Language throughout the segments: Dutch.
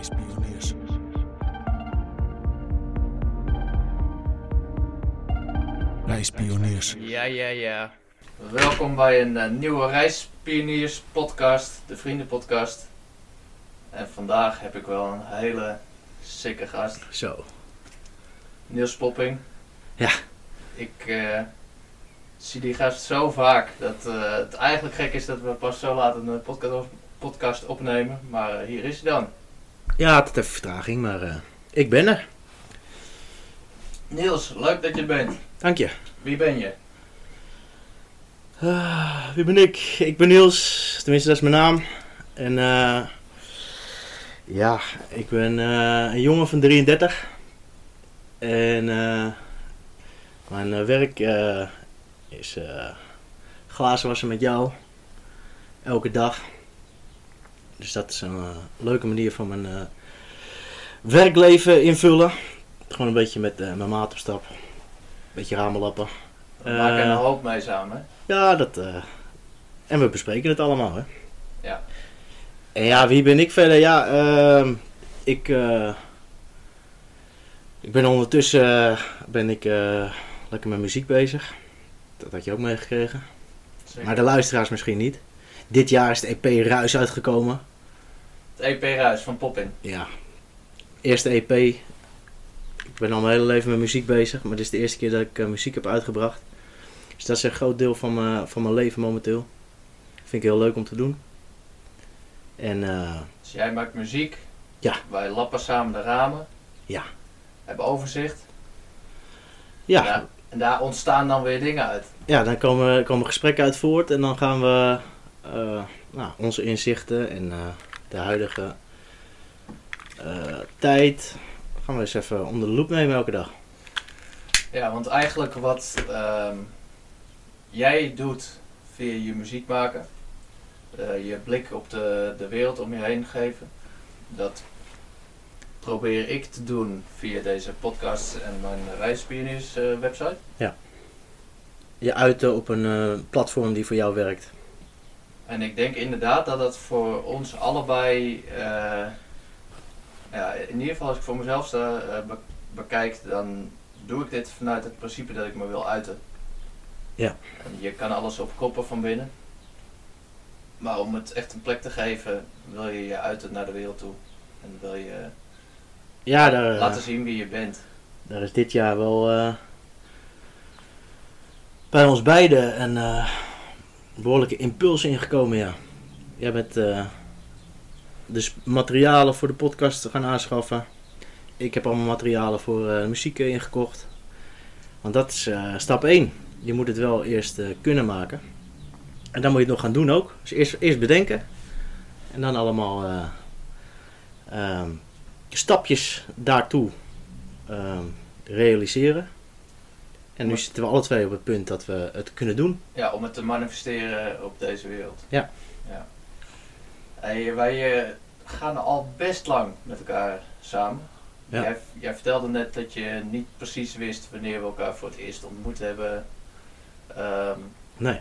Reispioniers. Reispioniers. Ja, ja, ja. Welkom bij een eh, nieuwe Reispioniers podcast, de Vriendenpodcast. En vandaag heb ik wel een hele sikke gast, Zo. Niels Popping. Ja. Ik eh, zie die gast zo vaak dat eh, het eigenlijk gek is dat we pas zo laat een podcast, podcast opnemen. Maar hier is hij dan. Ja, het even vertraging, maar eh, ik ben er. Niels, leuk dat je bent. Dank je. Wie ben je? Ah, wie ben ik? Ik ben Niels, tenminste dat is mijn naam. En eh, ja, ik ben eh, een jongen van 33. En eh, mijn werk is eh glazen wassen met jou. Elke dag. Dus dat is een eh, leuke manier van mijn eh, werkleven invullen. Gewoon een beetje met eh, mijn maat op stap. Beetje ramenlappen. We maken een hoop mee samen. Ja, dat. en we bespreken het allemaal, hè? Ja. En ja, wie ben ik verder? Ja, ehm, ik. ik ben ondertussen. ben ik lekker met muziek bezig. Dat had je ook meegekregen. Maar de luisteraars misschien niet. Dit jaar is de EP Ruis uitgekomen. Het EP Ruis van Poppin. Ja. Eerste EP. Ik ben al mijn hele leven met muziek bezig. Maar dit is de eerste keer dat ik eh, muziek heb uitgebracht. Dus dat is een groot deel van, mijn- van mijn leven momenteel. Vind ik heel leuk om te doen. En eh, Dus jij maakt muziek. Ja. Wij lappen samen de ramen. Ja. Hebben overzicht. ja, Ja, En daar ontstaan dan weer dingen uit. ja, dan komen, komen gesprekken uit voort. En dan gaan we nou, onze inzichten en eh, de huidige eh, tijd... gaan we eens even onder de loep nemen elke dag. Ja, want eigenlijk wat ehm, jij doet via je muziek maken, eh, je blik op de, de wereld om je heen geven, dat probeer ik te doen via deze podcast en mijn Reispioniers eh, website. Je uiten op een eh, platform die voor jou werkt. En ik denk inderdaad dat dat voor ons allebei, eh, ja, in ieder geval als ik voor mezelf sta, eh, be- bekijk, dan doe ik dit vanuit het principe dat ik me wil uiten. Ja. En je kan alles opkoppen van binnen. Maar om het echt een plek te geven, wil je je uiten naar de wereld toe. En wil je Ja, daar, eh, laten zien wie je bent. Daar is dit jaar wel bij ons beiden eh, behoorlijke impuls ingekomen, ja. Jij bent eh, dus materialen voor de podcast gaan aanschaffen. Ik heb allemaal materialen voor eh, muziek eh, ingekocht. Want dat is stap 1. Je moet het wel eerst kunnen maken. En dan moet je het nog gaan doen ook. Dus eerst, eerst bedenken. En dan allemaal eh, ehm, stapjes daartoe ehm, realiseren. En nu zitten we alle twee op het punt dat we het kunnen doen. Ja, om het te manifesteren op deze wereld. Ja. ja. Hey, wij eh, gaan al best lang met elkaar samen. Ja. Jij, jij vertelde net dat je niet precies wist wanneer we elkaar voor het eerst ontmoet hebben. Ehm, Nee.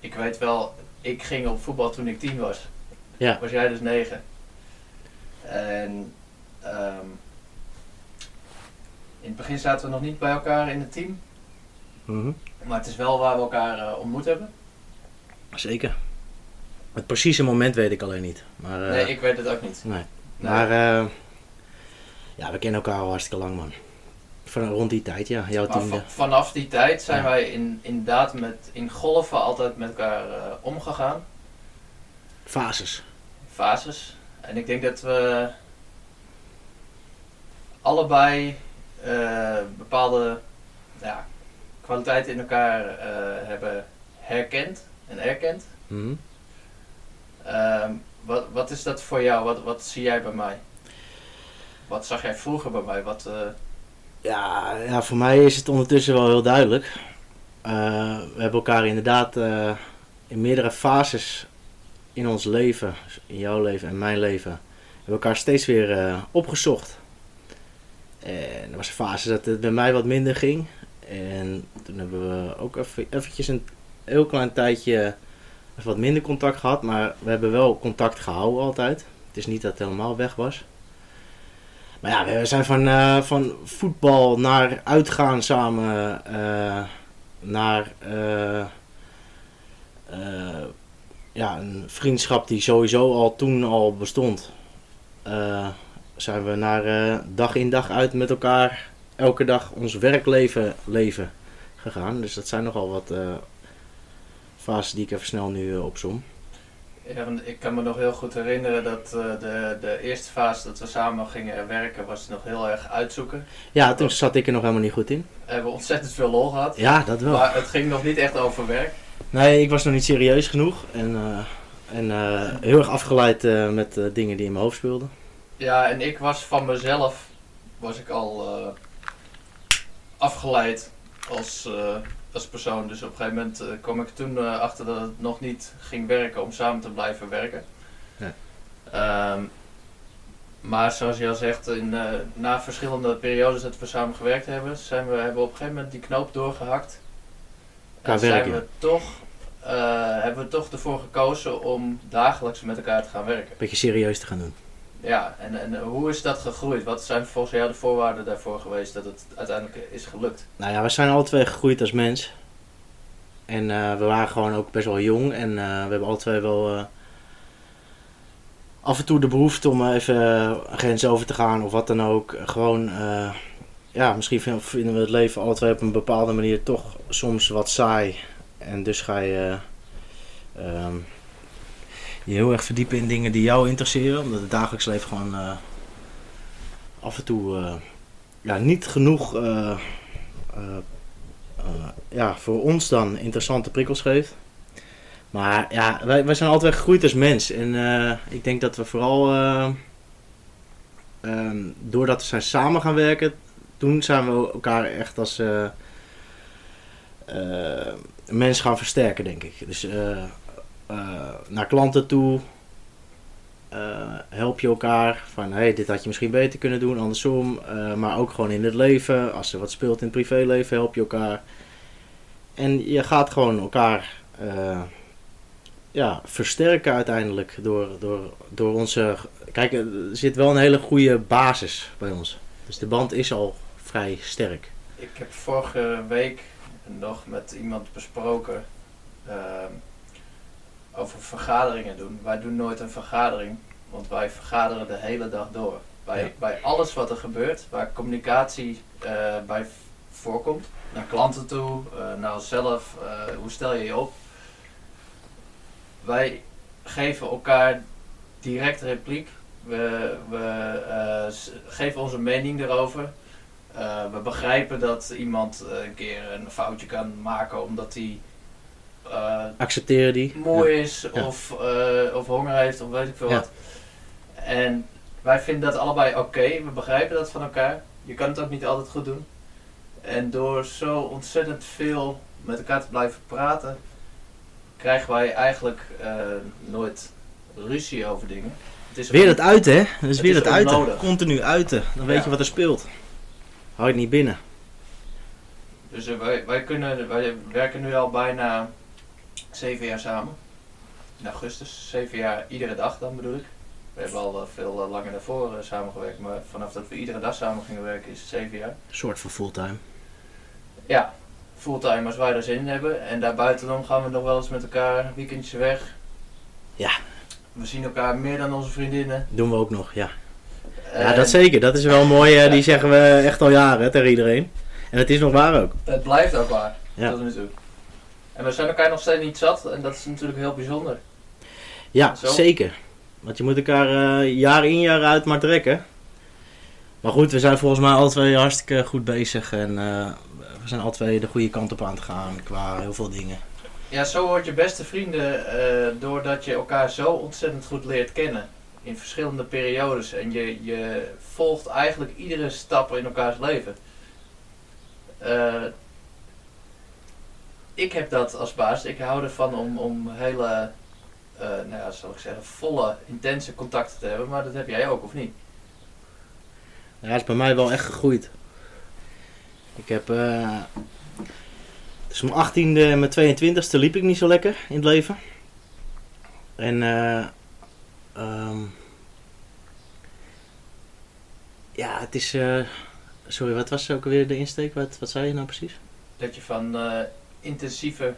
ik weet wel, ik ging op voetbal toen ik tien was. Ja. Was jij dus negen. En ehm, in het begin zaten we nog niet bij elkaar in het team. Mhm. Maar het is wel waar we elkaar eh, ontmoet hebben. Zeker. Het precieze moment weet ik alleen niet. Maar, eh, nee, ik weet het ook niet. nee. Nee. maar eh, ja, we kennen elkaar al hartstikke lang, man. Van rond die tijd, ja. Jouw tiende. va- vanaf die tijd zijn Ja. wij in, inderdaad met, in golven altijd met elkaar eh, omgegaan. Fases. Fases. En ik denk dat we allebei eh, bepaalde ja, kwaliteiten in elkaar eh, hebben herkend en erkend. Mhm. Ehm, wat, wat is dat voor jou? Wat, wat zie jij bij mij? Wat zag jij vroeger bij mij? Wat, eh, Ja, ja, voor mij is het ondertussen wel heel duidelijk. Eh, we hebben elkaar inderdaad in meerdere fases in ons leven, dus in jouw leven en mijn leven, hebben we elkaar steeds weer opgezocht. En er was een fase dat het bij mij wat minder ging. En toen hebben we ook even, eventjes een heel klein tijdje wat minder contact gehad. Maar we hebben wel contact gehouden altijd. Het is niet dat het helemaal weg was. Maar ja, we zijn van, eh, van voetbal naar uitgaan samen, eh, naar eh, ja, een vriendschap die sowieso al toen al bestond. Zijn we naar dag in dag uit met elkaar elke dag ons werkleven leven gegaan. Dus dat zijn nogal wat eh fases die ik even snel nu eh, opsom. Ja, want ik kan me nog heel goed herinneren dat eh, de, de eerste fase dat we samen gingen werken was nog heel erg uitzoeken. Ja, toen zat ik er nog helemaal niet goed in. We hebben ontzettend veel lol gehad. Ja, dat wel. Maar het ging nog niet echt over werk. Nee, ik was nog niet serieus genoeg. En, eh, en eh, heel erg afgeleid eh, met eh, dingen die in mijn hoofd speelden. Ja, en ik was van mezelf was ik al eh, afgeleid als, eh, als persoon. Dus op een gegeven moment eh, kwam ik toen eh, achter dat het nog niet ging werken om samen te blijven werken. Ja. Ehm, maar zoals je al zegt, in, na verschillende periodes dat we samen gewerkt hebben, zijn we, hebben we op een gegeven moment die knoop doorgehakt. Qua En zijn werken. we toch, hebben we toch ervoor gekozen om dagelijks met elkaar te gaan werken. Beetje serieus te gaan doen. Ja, en, en hoe is dat gegroeid? Wat zijn volgens jou de voorwaarden daarvoor geweest dat het uiteindelijk is gelukt? Nou ja, we zijn alle twee gegroeid als mens. En eh, we waren gewoon ook best wel jong. En eh, we hebben alle twee wel eh, af en toe de behoefte om even grens over te gaan of wat dan ook. Gewoon, ja, misschien vin- vinden we het leven alle twee op een bepaalde manier toch soms wat saai. En dus ga je ehm, je heel erg verdiepen in dingen die jou interesseren. Omdat het dagelijks leven gewoon eh, af en toe eh, ja, niet genoeg eh, ja, voor ons dan interessante prikkels geeft. Maar ja, wij, wij zijn altijd gegroeid als mens. En ik denk dat we vooral eh, ehm, doordat we zijn samen gaan werken, toen zijn we elkaar echt als mens gaan versterken, denk ik. Dus naar klanten toe. eh, help je elkaar van hey, dit had je misschien beter kunnen doen, andersom. Eh, maar ook gewoon in het leven. Als er wat speelt in het privéleven, help je elkaar. En je gaat gewoon elkaar eh, ja, versterken uiteindelijk door, door, door onze. Kijk, er zit wel een hele goede basis bij ons. Dus de band is al vrij sterk. Ik heb vorige week nog met iemand besproken ehm, over vergaderingen doen. Wij doen nooit een vergadering, want wij vergaderen de hele dag door. Bij, Ja. bij alles wat er gebeurt, waar communicatie eh, bij voorkomt, naar klanten toe, eh, naar onszelf, eh, hoe stel je je op? Wij geven elkaar direct repliek. We, we geven onze mening erover. We begrijpen dat iemand een keer een foutje kan maken omdat hij uh, Accepteren die. moe is. Of, uh, of honger heeft of weet ik veel wat. En wij vinden dat allebei oké, we begrijpen dat van elkaar. Je kan het ook niet altijd goed doen. En door zo ontzettend veel met elkaar te blijven praten, krijgen wij eigenlijk uh, nooit ruzie over dingen. Het is Weer het uiten, hè? Dat is Het weer het uiten. nodig. Continu uiten. Dan weet Ja. je wat er speelt. Hou je het niet binnen. Dus eh, wij, wij, kunnen, wij werken nu al bijna zeven jaar samen. In augustus, zeven jaar iedere dag dan bedoel ik. We hebben al eh, veel eh, langer daarvoor eh, samengewerkt, maar vanaf dat we iedere dag samen gingen werken is het zeven jaar. Een soort van fulltime. Ja, fulltime als wij er zin in hebben. En daarbuitenom gaan we nog wel eens met elkaar weekendjes weg. Ja. We zien elkaar meer dan onze vriendinnen. Doen we ook nog, ja. Ja, dat zeker. Dat is wel mooi. eh, die zeggen we echt al jaren hè, tegen iedereen. En het is nog waar ook. Het blijft ook waar, Ja. tot nu toe. En we zijn elkaar nog steeds niet zat en dat is natuurlijk heel bijzonder. Ja, Zo. zeker. Want je moet elkaar eh, jaar in jaar uit maar trekken. Maar goed, we zijn volgens mij alle twee hartstikke goed bezig. En eh, we zijn alle twee de goede kant op aan het gaan qua heel veel dingen. Ja, zo word je beste vrienden eh, doordat je elkaar zo ontzettend goed leert kennen. In verschillende periodes. En je, je volgt eigenlijk iedere stap in elkaars leven. Ik heb dat als baas. Ik hou ervan om, om hele, eh nou ja, zal ik zeggen, volle, intense contacten te hebben. Maar dat heb jij ook, of niet? Ja, het is bij mij wel echt gegroeid. Ik heb... eh tussen mijn 18e en mijn 22e liep ik niet zo lekker in het leven. En... eh, ehm, ja, het is... eh, sorry, wat was ook weer de insteek? Wat, wat zei je nou precies? Dat je van eh, intensieve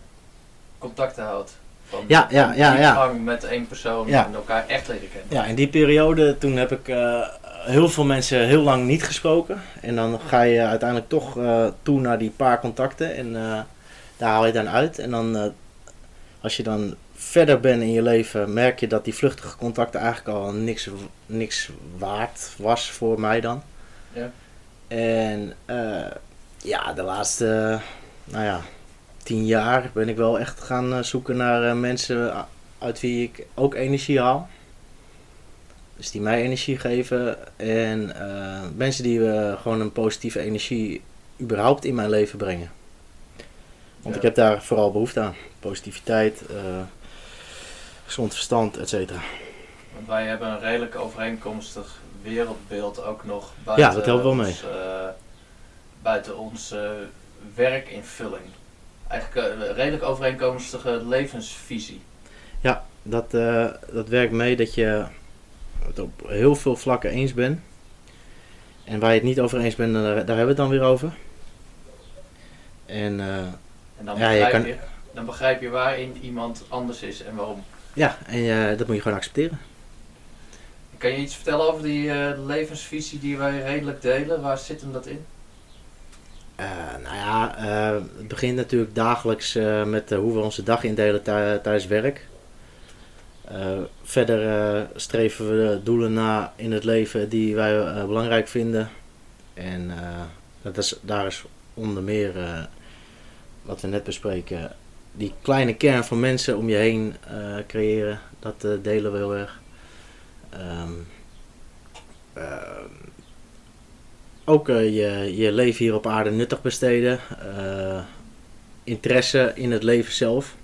contacten houdt. Van Ja, ja, ja, ja. met één persoon Ja. en elkaar echt leren kennen. Ja, in die periode toen heb ik eh, heel veel mensen heel lang niet gesproken. En dan ga je uiteindelijk toch eh, toe naar die paar contacten. En eh, daar haal je dan uit. En dan, als je dan verder bent in je leven, merk je dat die vluchtige contacten eigenlijk al niks, niks waard was voor mij dan. Ja. En ja, de laatste, nou ja, tien jaar ben ik wel echt gaan eh, zoeken naar eh, mensen uit wie ik ook energie haal. Dus die mij energie geven. En eh, mensen die eh, gewoon een positieve energie überhaupt in mijn leven brengen. Want Ja. ik heb daar vooral behoefte aan. Positiviteit, eh, gezond verstand, et cetera. Want wij hebben een redelijk overeenkomstig wereldbeeld ook nog buiten Ja, dat helpt wel mee. ons, eh, buiten onze werkinvulling. Eigenlijk eh, een redelijk overeenkomstige levensvisie. Dat, eh, dat werkt mee dat je het op heel veel vlakken eens bent. En waar je het niet over eens bent, daar, daar hebben we het dan weer over. En eh, En dan, Ja, je begrijp kan- je, dan begrijp je waarin iemand anders is en waarom. ja, en eh, dat moet je gewoon accepteren. Kan je iets vertellen over die eh, levensvisie die wij redelijk delen? Waar zit hem dat in? Eh, nou ja, eh, het begint natuurlijk dagelijks eh, met hoe we onze dag indelen tij- tijdens werk. Verder streven we doelen na in het leven die wij belangrijk vinden. En dat is, daar is onder meer wat we net bespreken. Die kleine kern van mensen om je heen creëren, dat delen we heel erg. Ehm, ook eh, je, je leven hier op aarde nuttig besteden. eh, interesse in het leven zelf.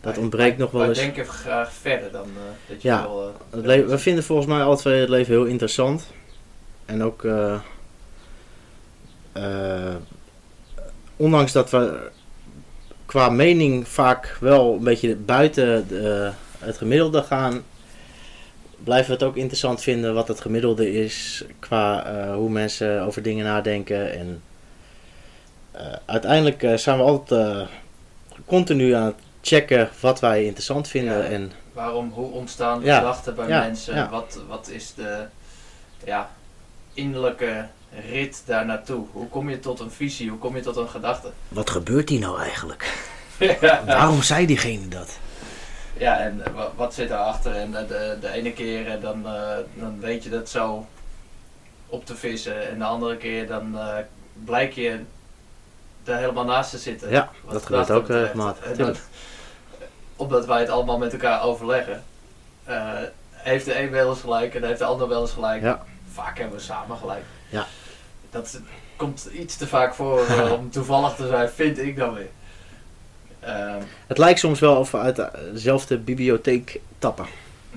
Dat Wij- ontbreekt wij- nog wel eens. denken graag verder dan eh, dat je Ja, wil le- we vinden volgens mij alle twee het leven heel interessant. En ook, ondanks dat we qua mening vaak wel een beetje buiten de, het gemiddelde gaan, blijven we het ook interessant vinden wat het gemiddelde is qua eh, hoe mensen over dingen nadenken. En eh, uiteindelijk eh, zijn we altijd eh, continu aan het checken wat wij interessant vinden. Ja. En Waarom, hoe ontstaan Ja, gedachten bij ja, mensen? ja. Wat, wat is de ja, innerlijke rit daar naartoe? Hoe kom je tot een visie? Hoe kom je tot een gedachte? wat gebeurt hier nou eigenlijk? ja, Waarom zei diegene dat? Ja, en eh, wa- wat zit daarachter? En eh, de, de ene keer eh, dan, dan weet je dat zo op te vissen. En de andere keer dan blijk je er helemaal naast te zitten. Ja, dat gebeurt ook regelmatig. Omdat wij het allemaal met elkaar overleggen, heeft de een wel eens gelijk en heeft de ander wel eens gelijk. Ja. Vaak hebben we samen gelijk. Ja. Dat komt iets te vaak voor om toevallig te zijn, vind ik dan weer. Ehm, Het lijkt soms wel of we uit de- dezelfde bibliotheek tappen.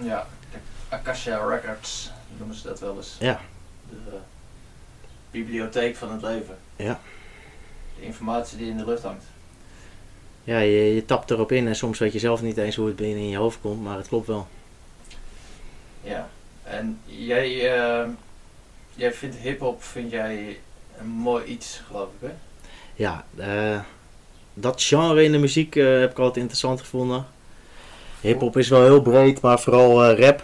ja, de Akasha Records noemen ze dat wel eens. Ja. De eh, bibliotheek van het leven. Ja. De informatie die in de lucht hangt. Ja, je, je tapt erop in en soms weet je zelf niet eens hoe het binnen in je hoofd komt, maar het klopt wel. Ja, en jij, eh, jij vindt hip-hop vind jij een mooi iets, geloof ik, hè? Ja, eh, dat genre in de muziek eh, heb ik altijd interessant gevonden. Hip-hop is wel heel breed, maar vooral eh, rap.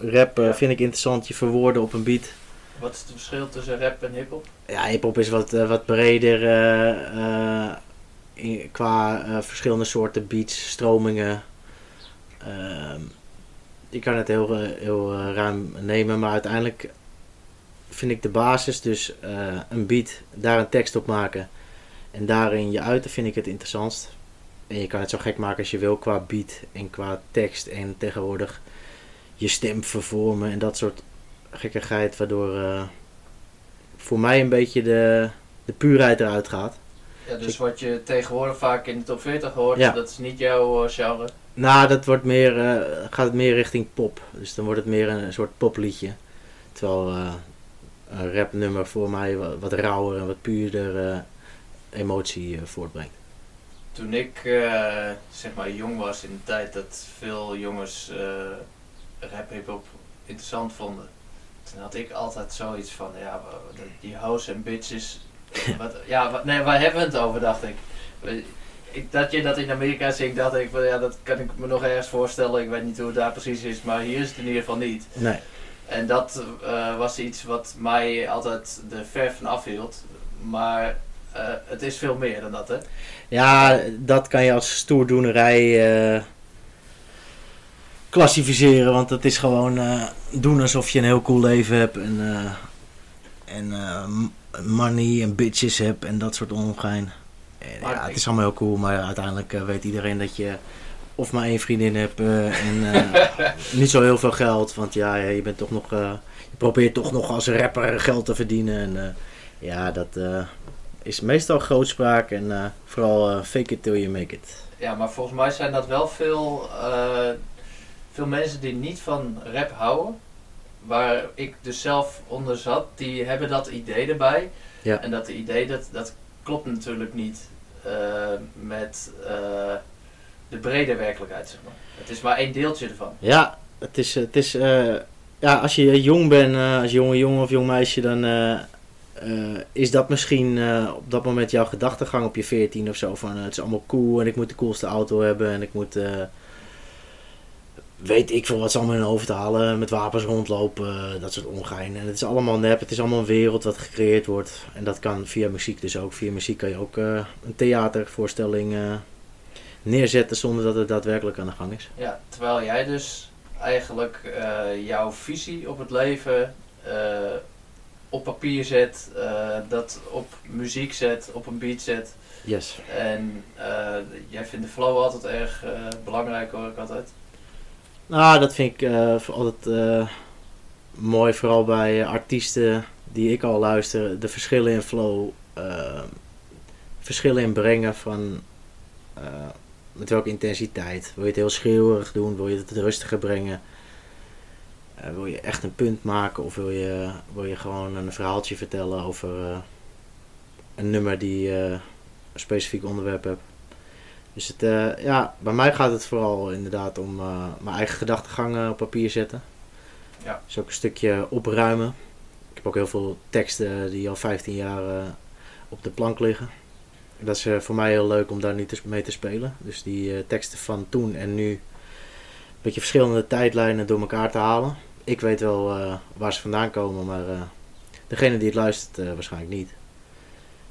Rap eh, Ja. vind ik interessant, je verwoorden op een beat. Wat is het verschil tussen rap en hip-hop? Ja, hip-hop is wat, wat breder in- qua verschillende soorten beats, stromingen. Ehm, je kan het heel, heel ruim nemen, maar uiteindelijk vind ik de basis, dus een beat, daar een tekst op maken en daarin je uiten, vind ik het interessantst. En je kan het zo gek maken als je wil qua beat en qua tekst en tegenwoordig je stem vervormen en dat soort gekkigheid, waardoor eh, voor mij een beetje de, de puurheid eruit gaat. Ja, dus wat je tegenwoordig vaak in de top 40 hoort, Ja. dat is niet jouw eh, genre. Nou, dat wordt meer, eh, gaat het meer richting pop. Dus dan wordt het meer een, soort popliedje. Terwijl eh, een rapnummer voor mij wat, wat rauwer en wat puurder emotie eh, voortbrengt. Toen ik eh, zeg maar jong was in de tijd dat veel jongens eh, rap hip-hop interessant vonden, toen had ik altijd zoiets van, ja, die hoes en bitches. wat, ja, wat, nee, waar hebben we het over, dacht ik. ik. Dat je dat in Amerika zingt, dacht ik van, ja, dat kan ik me nog ergens voorstellen. Ik weet niet hoe het daar precies is, maar hier is het in ieder geval niet. Nee. En dat was iets wat mij altijd de ver van afhield. Maar het is veel meer dan dat, hè? Ja, dat kan je als stoerdoenerij eh klassificeren. Want het is gewoon eh, doen alsof je een heel cool leven hebt. En, eh, en eh, money en bitches hebt en dat soort ongein. En, ja, het is allemaal heel cool. Maar uiteindelijk eh, weet iedereen dat je of maar één vriendin hebt. eh, en eh, niet zo heel veel geld. Want ja, je bent toch nog... eh, je probeert toch nog als rapper geld te verdienen. En eh, ja, dat... is meestal grootspraak en eh, vooral eh, fake it till you make it. Ja, maar volgens mij zijn dat wel veel, eh, veel mensen die niet van rap houden. Waar ik dus zelf onder zat, die hebben dat idee erbij. Ja. En dat idee, dat, dat klopt natuurlijk niet met de brede werkelijkheid, zeg maar. Het is maar één deeltje ervan. Ja, het is, het is ja, als je jong bent, als jonge jongen of jong meisje, dan eh, is dat misschien eh, op dat moment jouw gedachtegang op je 14 of zo. Van eh, het is allemaal cool en ik moet de coolste auto hebben en ik moet, weet ik veel wat ze allemaal in hun hoofd halen, met wapens rondlopen, dat soort ongein. En het is allemaal nep, het is allemaal een wereld wat gecreëerd wordt. En dat kan via muziek dus ook. Via muziek kan je ook een theatervoorstelling neerzetten zonder dat het daadwerkelijk aan de gang is. Ja, terwijl jij dus eigenlijk jouw visie op het leven op papier zet, eh, dat op muziek zet, op een beat zet. Yes. En eh, jij vindt de flow altijd erg eh, belangrijk hoor ik altijd. Nou, dat vind ik altijd mooi, vooral bij artiesten die ik al luister. De verschillen in flow, verschillen in brengen van met welke intensiteit. Wil je het heel schreeuwerig doen? Wil je het rustiger brengen? Eh, wil je echt een punt maken of wil je, wil je gewoon een verhaaltje vertellen over eh, een nummer die eh, een specifiek onderwerp hebt? Dus het, eh, ja, bij mij gaat het vooral inderdaad om mijn eigen gedachtegangen op papier zetten. Ja. Dus ook een stukje opruimen. Ik heb ook heel veel teksten die al 15 jaar op de plank liggen. Dat is voor mij heel leuk om daar nu mee te spelen. Dus die teksten van toen en nu, een beetje verschillende tijdlijnen door elkaar te halen. Ik weet wel eh, waar ze vandaan komen, maar eh, degene die het luistert eh, waarschijnlijk niet.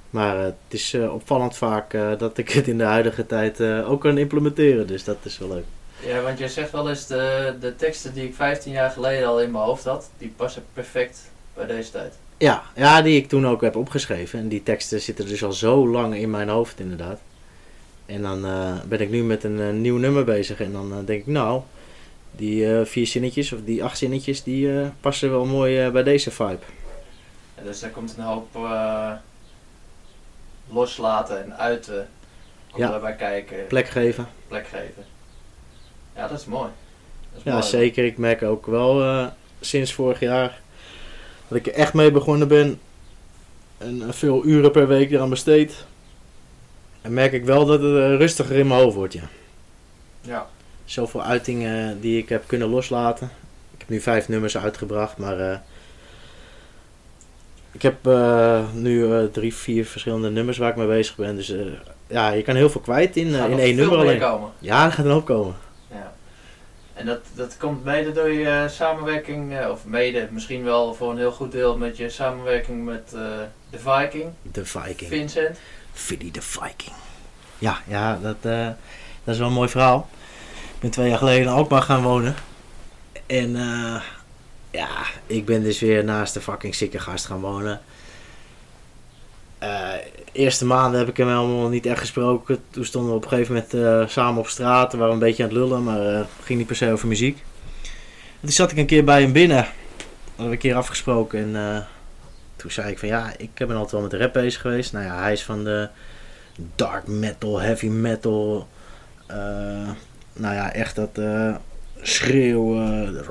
Maar het is opvallend vaak dat ik het in de huidige tijd ook kan implementeren. Dus dat is wel leuk. Ja, want jij zegt wel eens de, de teksten die ik 15 jaar geleden al in mijn hoofd had, die passen perfect bij deze tijd. Ja, ja, die ik toen ook heb opgeschreven. En die teksten zitten dus al zo lang in mijn hoofd inderdaad. En dan ben ik nu met een nieuw nummer bezig. En dan denk ik, nou, die eh, vier zinnetjes of die acht zinnetjes, die eh, passen wel mooi eh, bij deze vibe. Dus daar komt een hoop loslaten en uiten. Komt Ja. daarbij kijken, Plek geven. plek geven. Ja, dat is mooi. Dat is Ja, mooi. zeker. Ik merk ook wel sinds vorig jaar dat ik er echt mee begonnen ben. En veel uren per week eraan besteed. En merk ik wel dat het rustiger in mijn hoofd wordt, ja. Ja, Zoveel uitingen die ik heb kunnen loslaten. Ik heb nu vijf nummers uitgebracht, maar eh, ik heb eh, nu eh, drie, vier verschillende nummers waar ik mee bezig ben. Dus ja, je kan heel veel kwijt in, in één nummer alleen. komen. Ja, er gaat een hoop komen. Ja. En dat, dat komt mede door je samenwerking, of mede misschien wel voor een heel goed deel met je samenwerking met de Viking, De Viking. Vincent. Fiddy de Viking. Ja, ja dat, dat is wel een mooi verhaal. Ben twee jaar geleden in Alkmaar gaan wonen. En eh, ja, ik ben dus weer naast de fucking zieke gast gaan wonen. Eh, eerste maanden heb ik hem helemaal niet echt gesproken. Toen stonden we op een gegeven moment eh, samen op straat. We waren een beetje aan het lullen, maar het ging niet per se over muziek. En toen zat ik een keer bij hem binnen. We hadden een keer afgesproken en toen zei ik van ja, ik ben altijd wel met rap bezig geweest. Nou ja, hij is van de dark metal, heavy metal. Nou ja, echt dat eh schreeuwen.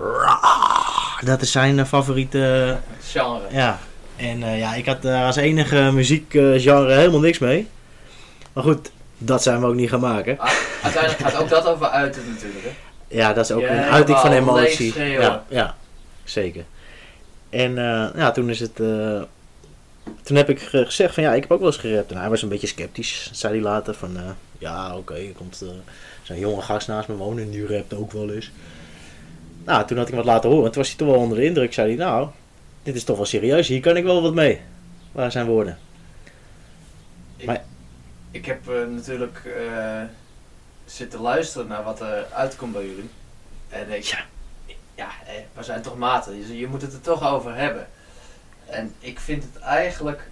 dat is zijn eh, favoriete. Genre. ja. En eh, ja, ik had daar als enige muziekgenre helemaal niks mee. Maar goed, dat zijn we ook niet gaan maken. Ah, uiteindelijk gaat ook dat over uiten natuurlijk. Hè? Ja, dat is ook Ja, een uiting van emotie. Ja, ja, zeker. En ja, toen is het. Toen heb ik ge- gezegd van ja, ik heb ook wel eens gerapt. En hij was een beetje sceptisch. Zei hij later van eh, ja, oké, er komt eh, zo'n jonge gast naast me wonen en die rapt ook wel eens. Nou, toen had ik hem wat laten horen. Toen was hij toch wel onder de indruk. Zei hij, nou, dit is toch wel serieus. Hier kan ik wel wat mee. Waar zijn woorden? Ik, Maar- ik heb eh, natuurlijk zitten luisteren naar wat er uitkomt bij jullie. En ik, Ja. ja, we zijn toch maten, dus je moet het er toch over hebben. En ik vind het eigenlijk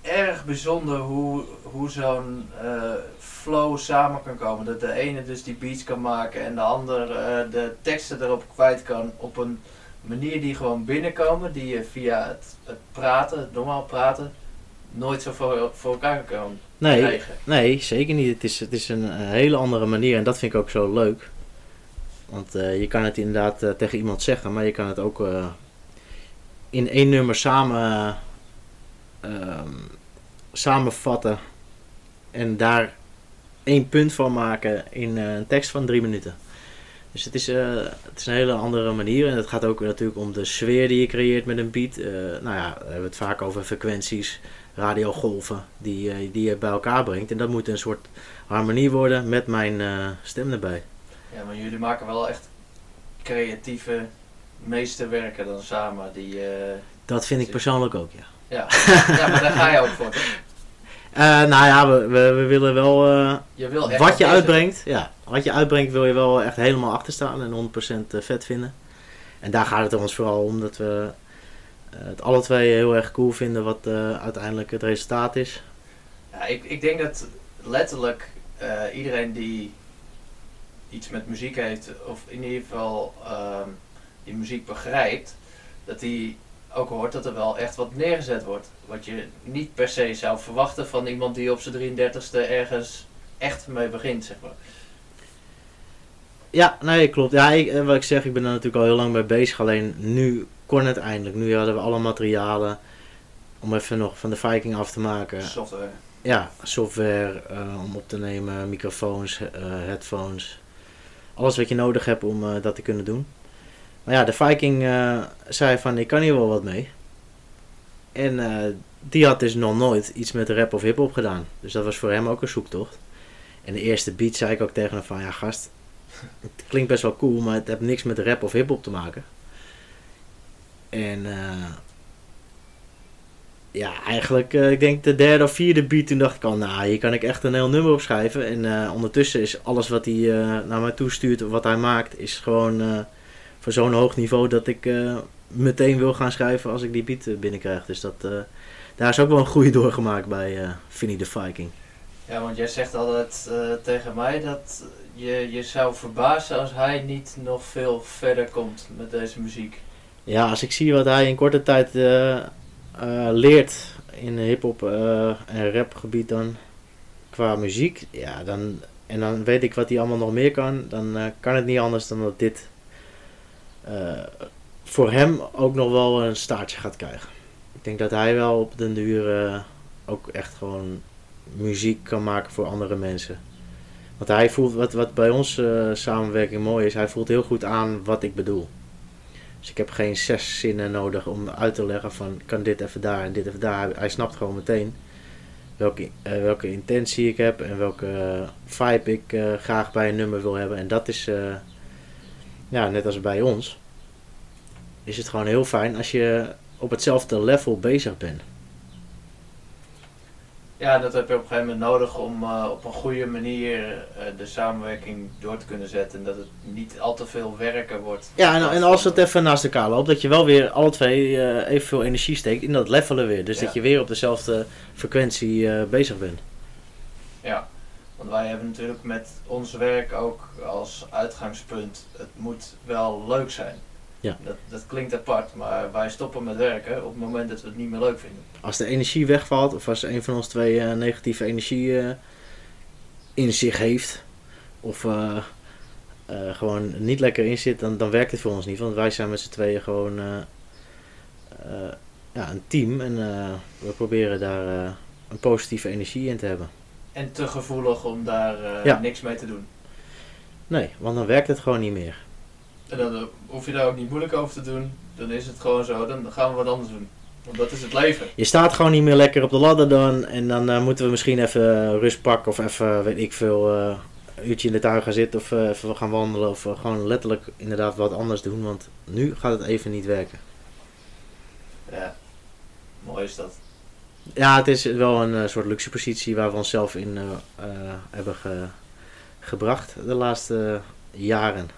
erg bijzonder hoe, hoe zo'n eh, flow samen kan komen. Dat de ene dus die beats kan maken en de ander eh, de teksten erop kwijt kan op een manier die gewoon binnenkomen, die je via het, het praten, het normaal praten, nooit zo voor, voor elkaar kan Nee, krijgen. nee, zeker niet. Het is, het is een, hele andere manier en dat vind ik ook zo leuk. Want eh, je kan het inderdaad tegen iemand zeggen, maar je kan het ook in één nummer samen ehm, samenvatten en daar één punt van maken in eh, een tekst van drie minuten. Dus het is, eh, het is een hele andere manier en het gaat ook natuurlijk om de sfeer die je creëert met een beat. Eh, nou ja, we hebben het vaak over frequenties, radiogolven die, die je bij elkaar brengt. En dat moet een soort harmonie worden met mijn stem erbij. Ja, maar jullie maken wel echt creatieve meesterwerken dan samen. Die, eh, Dat vind ik persoonlijk ook, ja. ja. ja, maar daar ga je ook voor. Eh, nou ja, we, we, we willen wel... eh, Je wil echt wat je uitbrengt, ja. Wat je uitbrengt wil je wel echt helemaal achter staan en 100% vet vinden. En daar gaat het ons vooral om dat we het alle twee heel erg cool vinden wat uiteindelijk het resultaat is. Ja, ik, ik denk dat letterlijk iedereen die iets met muziek heeft, of in ieder geval ehm, die muziek begrijpt, dat die ook hoort dat er wel echt wat neergezet wordt. Wat je niet per se zou verwachten van iemand die op zijn 33ste ergens echt mee begint, zeg maar. Ja, nee, klopt. Ja, ik, eh, wat ik zeg, ik ben er natuurlijk al heel lang mee bezig. Alleen nu kon het eindelijk. Nu hadden we alle materialen om even nog van de Viking af te maken. Software. Ja, software eh, om op te nemen, microfoons, eh, headphones. Alles wat je nodig hebt om dat te kunnen doen. Maar ja, de Viking eh, zei van ik kan hier wel wat mee. En eh, die had dus nog nooit iets met rap of hip-hop gedaan. Dus dat was voor hem ook een zoektocht. En de eerste beat zei ik ook tegen hem van ja gast, het klinkt best wel cool, maar het heeft niks met rap of hip-hop te maken. En eh, ja, eigenlijk, ik denk de derde of vierde beat, toen dacht ik al, nou, hier kan ik echt een heel nummer op schrijven. En ondertussen is alles wat hij naar mij toestuurt, wat hij maakt, is gewoon voor zo'n hoog niveau dat ik eh, meteen wil gaan schrijven als ik die beat eh, binnenkrijg. Dus dat, eh, daar is ook wel een groei doorgemaakt bij eh Vinnie de Viking. Ja, want jij zegt altijd tegen mij dat je je zou verbazen als hij niet nog veel verder komt met deze muziek. Ja, als ik zie wat hij in korte tijd leert in hip-hop en rapgebied dan qua muziek, ja, dan, en dan weet ik wat hij allemaal nog meer kan, dan kan het niet anders dan dat dit voor hem ook nog wel een staartje gaat krijgen. Ik denk dat hij wel op den duur eh, ook echt gewoon muziek kan maken voor andere mensen. Want hij voelt, wat, wat bij ons eh, samenwerking mooi is, hij voelt heel goed aan wat ik bedoel. Dus ik heb geen zes zinnen nodig om uit te leggen van kan dit even daar en dit even daar. Hij, snapt gewoon meteen welke, eh, welke intentie ik heb en welke eh, vibe ik eh, graag bij een nummer wil hebben. En dat is, eh, ja, net als bij ons, is het gewoon heel fijn als je op hetzelfde level bezig bent. Ja, dat heb je op een gegeven moment nodig om eh, op een goede manier eh, de samenwerking door te kunnen zetten. En dat het niet al te veel werken wordt. Ja, en, en als het even naast elkaar loopt, dat je wel weer alle twee eh, evenveel energie steekt in dat levelen weer. Dus Ja. dat je weer op dezelfde frequentie bezig bent. Ja, wij hebben natuurlijk met ons werk ook als uitgangspunt, het moet wel leuk zijn. Ja. Dat, dat klinkt apart, maar wij stoppen met werken op het moment dat we het niet meer leuk vinden. Als de energie wegvalt, of als een van ons twee eh, negatieve energie eh, in zich heeft, of eh, gewoon niet lekker in zit, dan, dan werkt het voor ons niet. Want wij zijn met z'n tweeën gewoon ja, een team en we proberen daar een positieve energie in te hebben. En te gevoelig om daar eh, Ja. niks mee te doen. Nee, want dan werkt het gewoon niet meer. En dan eh, hoef je daar ook niet moeilijk over te doen. Dan is het gewoon zo, dan gaan we wat anders doen. Want dat is het leven. Je staat gewoon niet meer lekker op de ladder dan. En dan eh, moeten we misschien even rust pakken of even, weet ik veel, een uurtje in de tuin gaan zitten of even gaan wandelen. Of gewoon letterlijk inderdaad wat anders doen. Want nu gaat het even niet werken. Ja, mooi is dat. Ja, het is wel een eh, soort luxe positie waar we onszelf in eh, eh, hebben ge- gebracht de laatste jaren.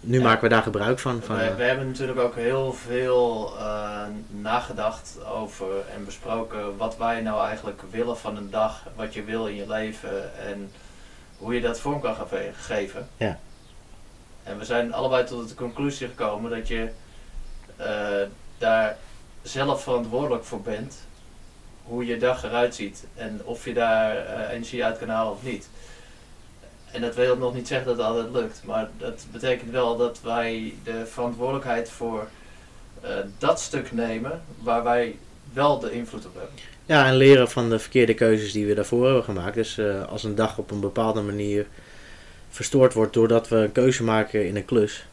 Nu Ja. maken we daar gebruik van. wij hebben natuurlijk ook heel veel nagedacht over en besproken wat wij nou eigenlijk willen van een dag. Wat je wil in je leven en hoe je dat vorm kan gaan geven. Ja. En we zijn allebei tot de conclusie gekomen dat je daar zelf verantwoordelijk voor bent. Hoe je dag eruit ziet en of je daar eh, energie uit kan halen of niet. En dat wil nog niet zeggen dat het altijd lukt, maar dat betekent wel dat wij de verantwoordelijkheid voor eh, dat stuk nemen waar wij wel de invloed op hebben. Ja, en leren van de verkeerde keuzes die we daarvoor hebben gemaakt. Dus eh, als een dag op een bepaalde manier verstoord wordt doordat we een keuze maken in een klus,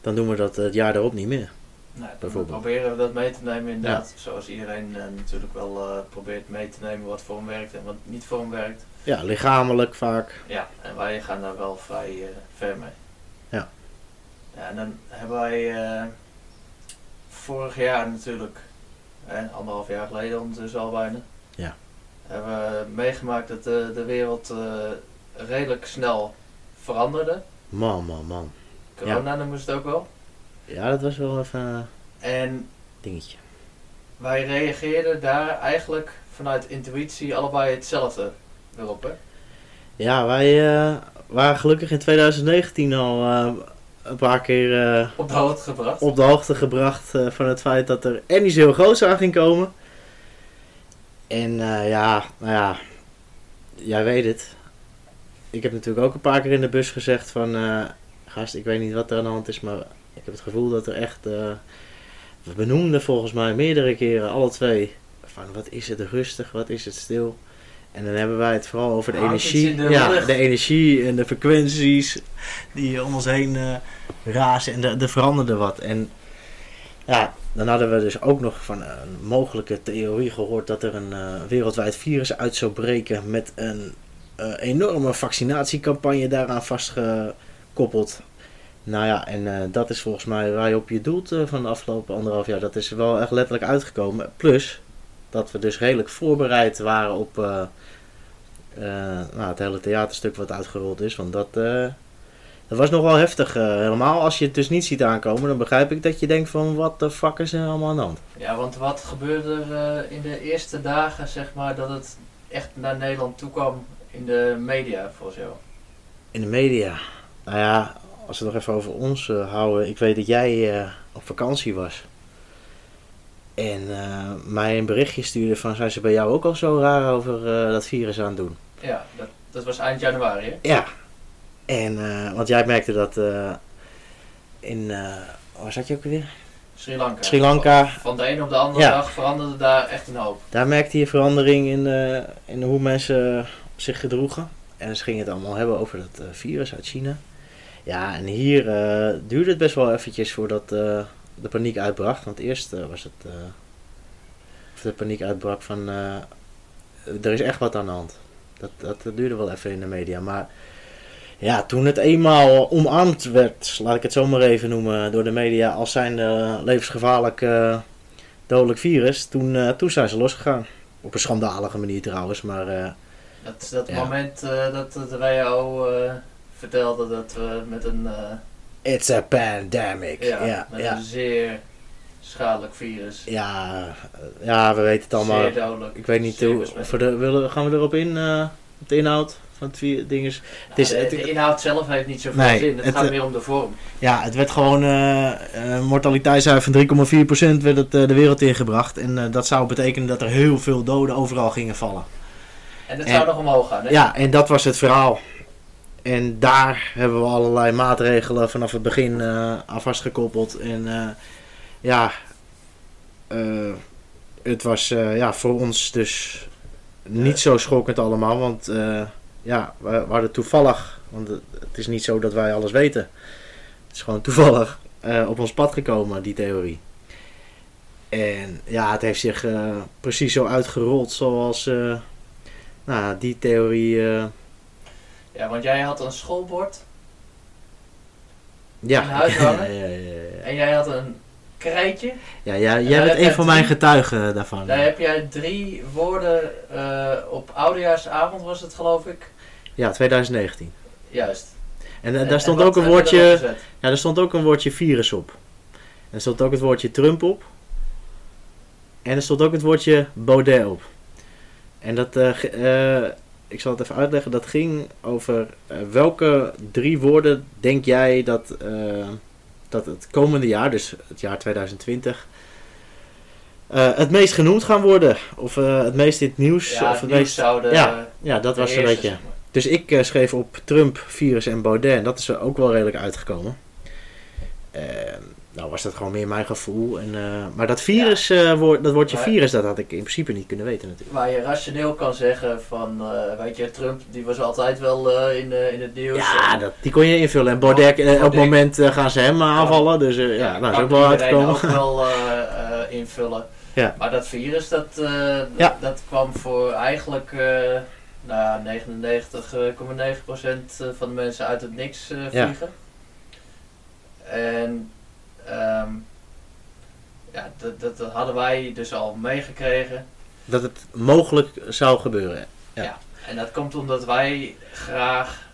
dan doen we dat het jaar daarop niet meer. Nou, dan proberen we dat mee te nemen inderdaad. Zoals iedereen eh, natuurlijk wel eh, probeert mee te nemen wat voor hem werkt en wat niet voor hem werkt. Ja, lichamelijk vaak. Ja, en wij gaan daar wel vrij eh, ver mee. Ja. ja. En dan hebben wij vorig jaar natuurlijk, hè, anderhalf jaar geleden ondertussen al bijna, Ja. hebben we meegemaakt dat de, de wereld redelijk snel veranderde. Man, man, man. Corona noemen ze het ook wel. Ja, dat was wel even een En dingetje. wij reageerden daar eigenlijk vanuit intuïtie allebei hetzelfde erop. Hè? Ja, wij eh, waren gelukkig in 2019 al eh, een paar keer eh, Op de hoogte gebracht. op de hoogte gebracht van het feit dat er niet zo heel groot aan ging komen. En ja, nou ja, jij weet het. Ik heb natuurlijk ook een paar keer in de bus gezegd van, gast, ik weet niet wat er aan de hand is, maar ik heb het gevoel dat er echt, eh, we benoemden volgens mij meerdere keren, alle twee, van wat is het rustig, wat is het stil. En dan hebben wij het vooral over de energie. de ja, lucht. de energie en de frequenties die om ons heen eh, razen en er, er veranderde wat. En ja, dan hadden we dus ook nog van een mogelijke theorie gehoord dat er een eh, wereldwijd virus uit zou breken met een enorme vaccinatiecampagne daaraan vastgekoppeld. Nou ja, en eh, dat is volgens mij waar je op je doelt eh, van de afgelopen anderhalf jaar. Dat is wel echt letterlijk uitgekomen. Plus dat we dus redelijk voorbereid waren op eh, nou, het hele theaterstuk wat uitgerold is. Want dat, dat was nog wel heftig. helemaal als je het dus niet ziet aankomen, dan begrijp ik dat je denkt van wat de fuck is er allemaal aan de hand. Ja, want wat gebeurde er in de eerste dagen, zeg maar, dat het echt naar Nederland toe kwam in de media, volgens jou? In de media. Nou ja, als we het nog even over ons eh, houden. Ik weet dat jij eh, op vakantie was. En eh, mij een berichtje stuurde van zijn ze bij jou ook al zo raar over dat virus aan het doen. Ja, dat, dat was eind januari, hè? Ja. En, want jij merkte dat in, waar zat je ook weer? Sri Lanka. Sri Lanka. Van de een op de andere Ja. dag veranderde daar echt een hoop. Daar merkte je verandering in, in hoe mensen zich gedroegen. En ze gingen het allemaal hebben over dat virus uit China. Ja, en hier eh, duurde het best wel eventjes voordat eh, de paniek uitbracht. Want eerst eh, was het... of de paniek uitbrak van... er is echt wat aan de hand. Dat, dat, duurde wel even in de media. Maar ja, toen het eenmaal omarmd werd, laat ik het zo maar even noemen, door de media als zijn levensgevaarlijk dodelijk virus, toen, toen zijn ze losgegaan. Op een schandalige manier trouwens, maar Dat is dat Ja. moment dat de eh, vertelde dat we met een, eh, it's a pandemic. ja, Ja, met ja, een zeer schadelijk virus. ja, ja, we weten het allemaal. Zeer dodelijk. Ik weet niet hoe, willen, gaan we erop in, eh, op de inhoud van het vi- ding is. Is- de, het- de inhoud zelf heeft niet zoveel Nee, zin. Het, het, gaat eh, meer om de vorm. Ja, het werd gewoon eh mortaliteitscijfer van 3,4% werd het de wereld ingebracht. En dat zou betekenen dat er heel veel doden overal gingen vallen. En het en- zou nog omhoog gaan. Hè? Ja, en dat was het verhaal. En daar hebben we allerlei maatregelen vanaf het begin eh aan vastgekoppeld. En eh, ja, eh, het was ja, voor ons dus niet zo schokkend allemaal. Want ja, we, we hadden toevallig, want het is niet zo dat wij alles weten. Het is gewoon toevallig op ons pad gekomen, die theorie. En ja, het heeft zich precies zo uitgerold zoals nou, die theorie. Ja, want jij had een schoolbord ja. Ja. en jij had een krijtje. Ja, ja, jij daar bent een van mijn getuigen daarvan. Daar heb jij drie woorden eh, op oudejaarsavond was het geloof ik. Ja, 2019. Juist. En, eh, En- daar stond en ook een woordje. Ja, er stond ook een woordje virus op. En er stond ook het woordje Trump op. En er stond ook het woordje Baudet op. En dat, eh, ik zal het even uitleggen, dat ging over eh, welke drie woorden denk jij dat, eh, dat het komende jaar, dus het jaar 2020, eh, het meest genoemd gaan worden? Of het meest in het nieuws? Ja, of het meest... zou de, Ja, Ja, dat was een beetje... Dus ik schreef op Trump, virus en Baudet. En dat is er ook wel redelijk uitgekomen. Nou was dat gewoon meer mijn gevoel. En, eh, maar dat virus, eh, woord, dat woordje Maar- virus, dat had ik in principe niet kunnen weten natuurlijk. Waar je rationeel kan zeggen van, eh, weet je, Trump die was altijd wel eh, in, eh, in het nieuws. Ja, En dat, die kon je invullen. En eh, op het moment eh, gaan ze hem aanvallen. Dus eh, ja, nou, is ook wel uitgekomen. ook wel eh, eh, invullen. Ja. Maar dat virus, dat, eh, Ja. dat kwam voor eigenlijk eh nou, 99,9% van de mensen uit het niks eh, Ja. vliegen. En ehm, ja, dat, dat, dat hadden wij dus al meegekregen. Dat het mogelijk zou gebeuren. Ja. En dat komt omdat wij graag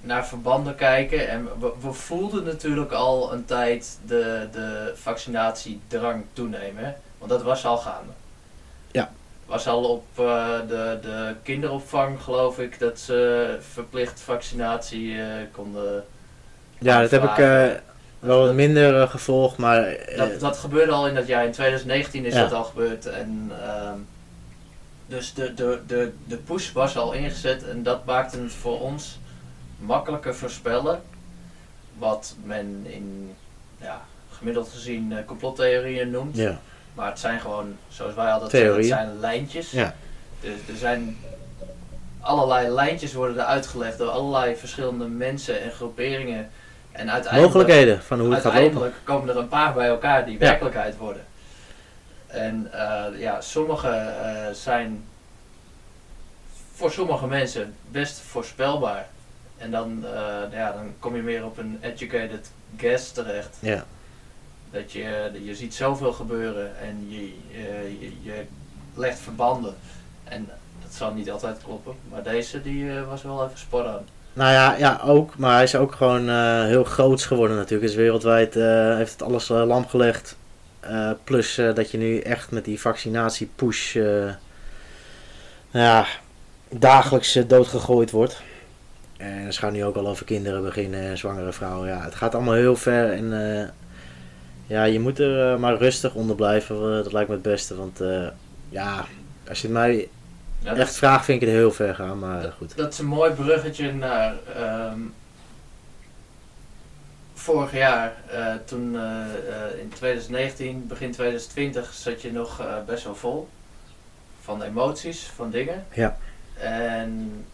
naar verbanden kijken. En we, we voelden natuurlijk al een tijd de, de vaccinatiedrang toenemen. Want dat was al gaande. Ja. Was al op eh, de, de kinderopvang, geloof ik, dat ze verplicht vaccinatie eh, konden. Ja, dat heb ik eh, wel wat minder eh, gevolgd. Maar eh, Dat, dat gebeurde al in dat jaar. In 2019 is Ja. dat al gebeurd. En, ehm, dus de, de, de, de push was al ingezet en dat maakte het voor ons makkelijker voorspellen. Wat men in ja, gemiddeld gezien eh, complottheorieën noemt. ja. Maar het zijn gewoon, zoals wij altijd zeggen, het zijn lijntjes. Ja. Dus er zijn allerlei lijntjes worden er uitgelegd door allerlei verschillende mensen en groeperingen. En uiteindelijk mogelijkheden van hoe het gaat lopen. Uiteindelijk komen er een paar bij elkaar die werkelijkheid worden. En eh, ja, sommige eh, zijn voor sommige mensen best voorspelbaar. En dan, eh, ja, dan kom je meer op een educated guess terecht. Ja. Dat je, je ziet zoveel gebeuren en je, je, je, legt verbanden. En dat zal niet altijd kloppen, maar deze die was wel even spot aan. Nou ja, ja, ook. Maar hij is ook gewoon eh, heel groots geworden natuurlijk. Dus wereldwijd eh, heeft het alles eh, lam gelegd. Plus dat je nu echt met die vaccinatie-push eh, nou ja, dagelijks doodgegooid wordt. En ze gaan nu ook al over kinderen beginnen en zwangere vrouwen. Ja, het gaat allemaal heel ver. En ja, je moet er maar rustig onder blijven. dat lijkt me het beste. Want ja, als je mij Ja, dat- echt vraagt, vind ik het heel ver gaan. Maar goed. Dat is een mooi bruggetje naar ehm, vorig jaar. eh, toen eh, eh, in 2019, begin 2020, zat je nog best wel vol van emoties, van dingen. Ja. En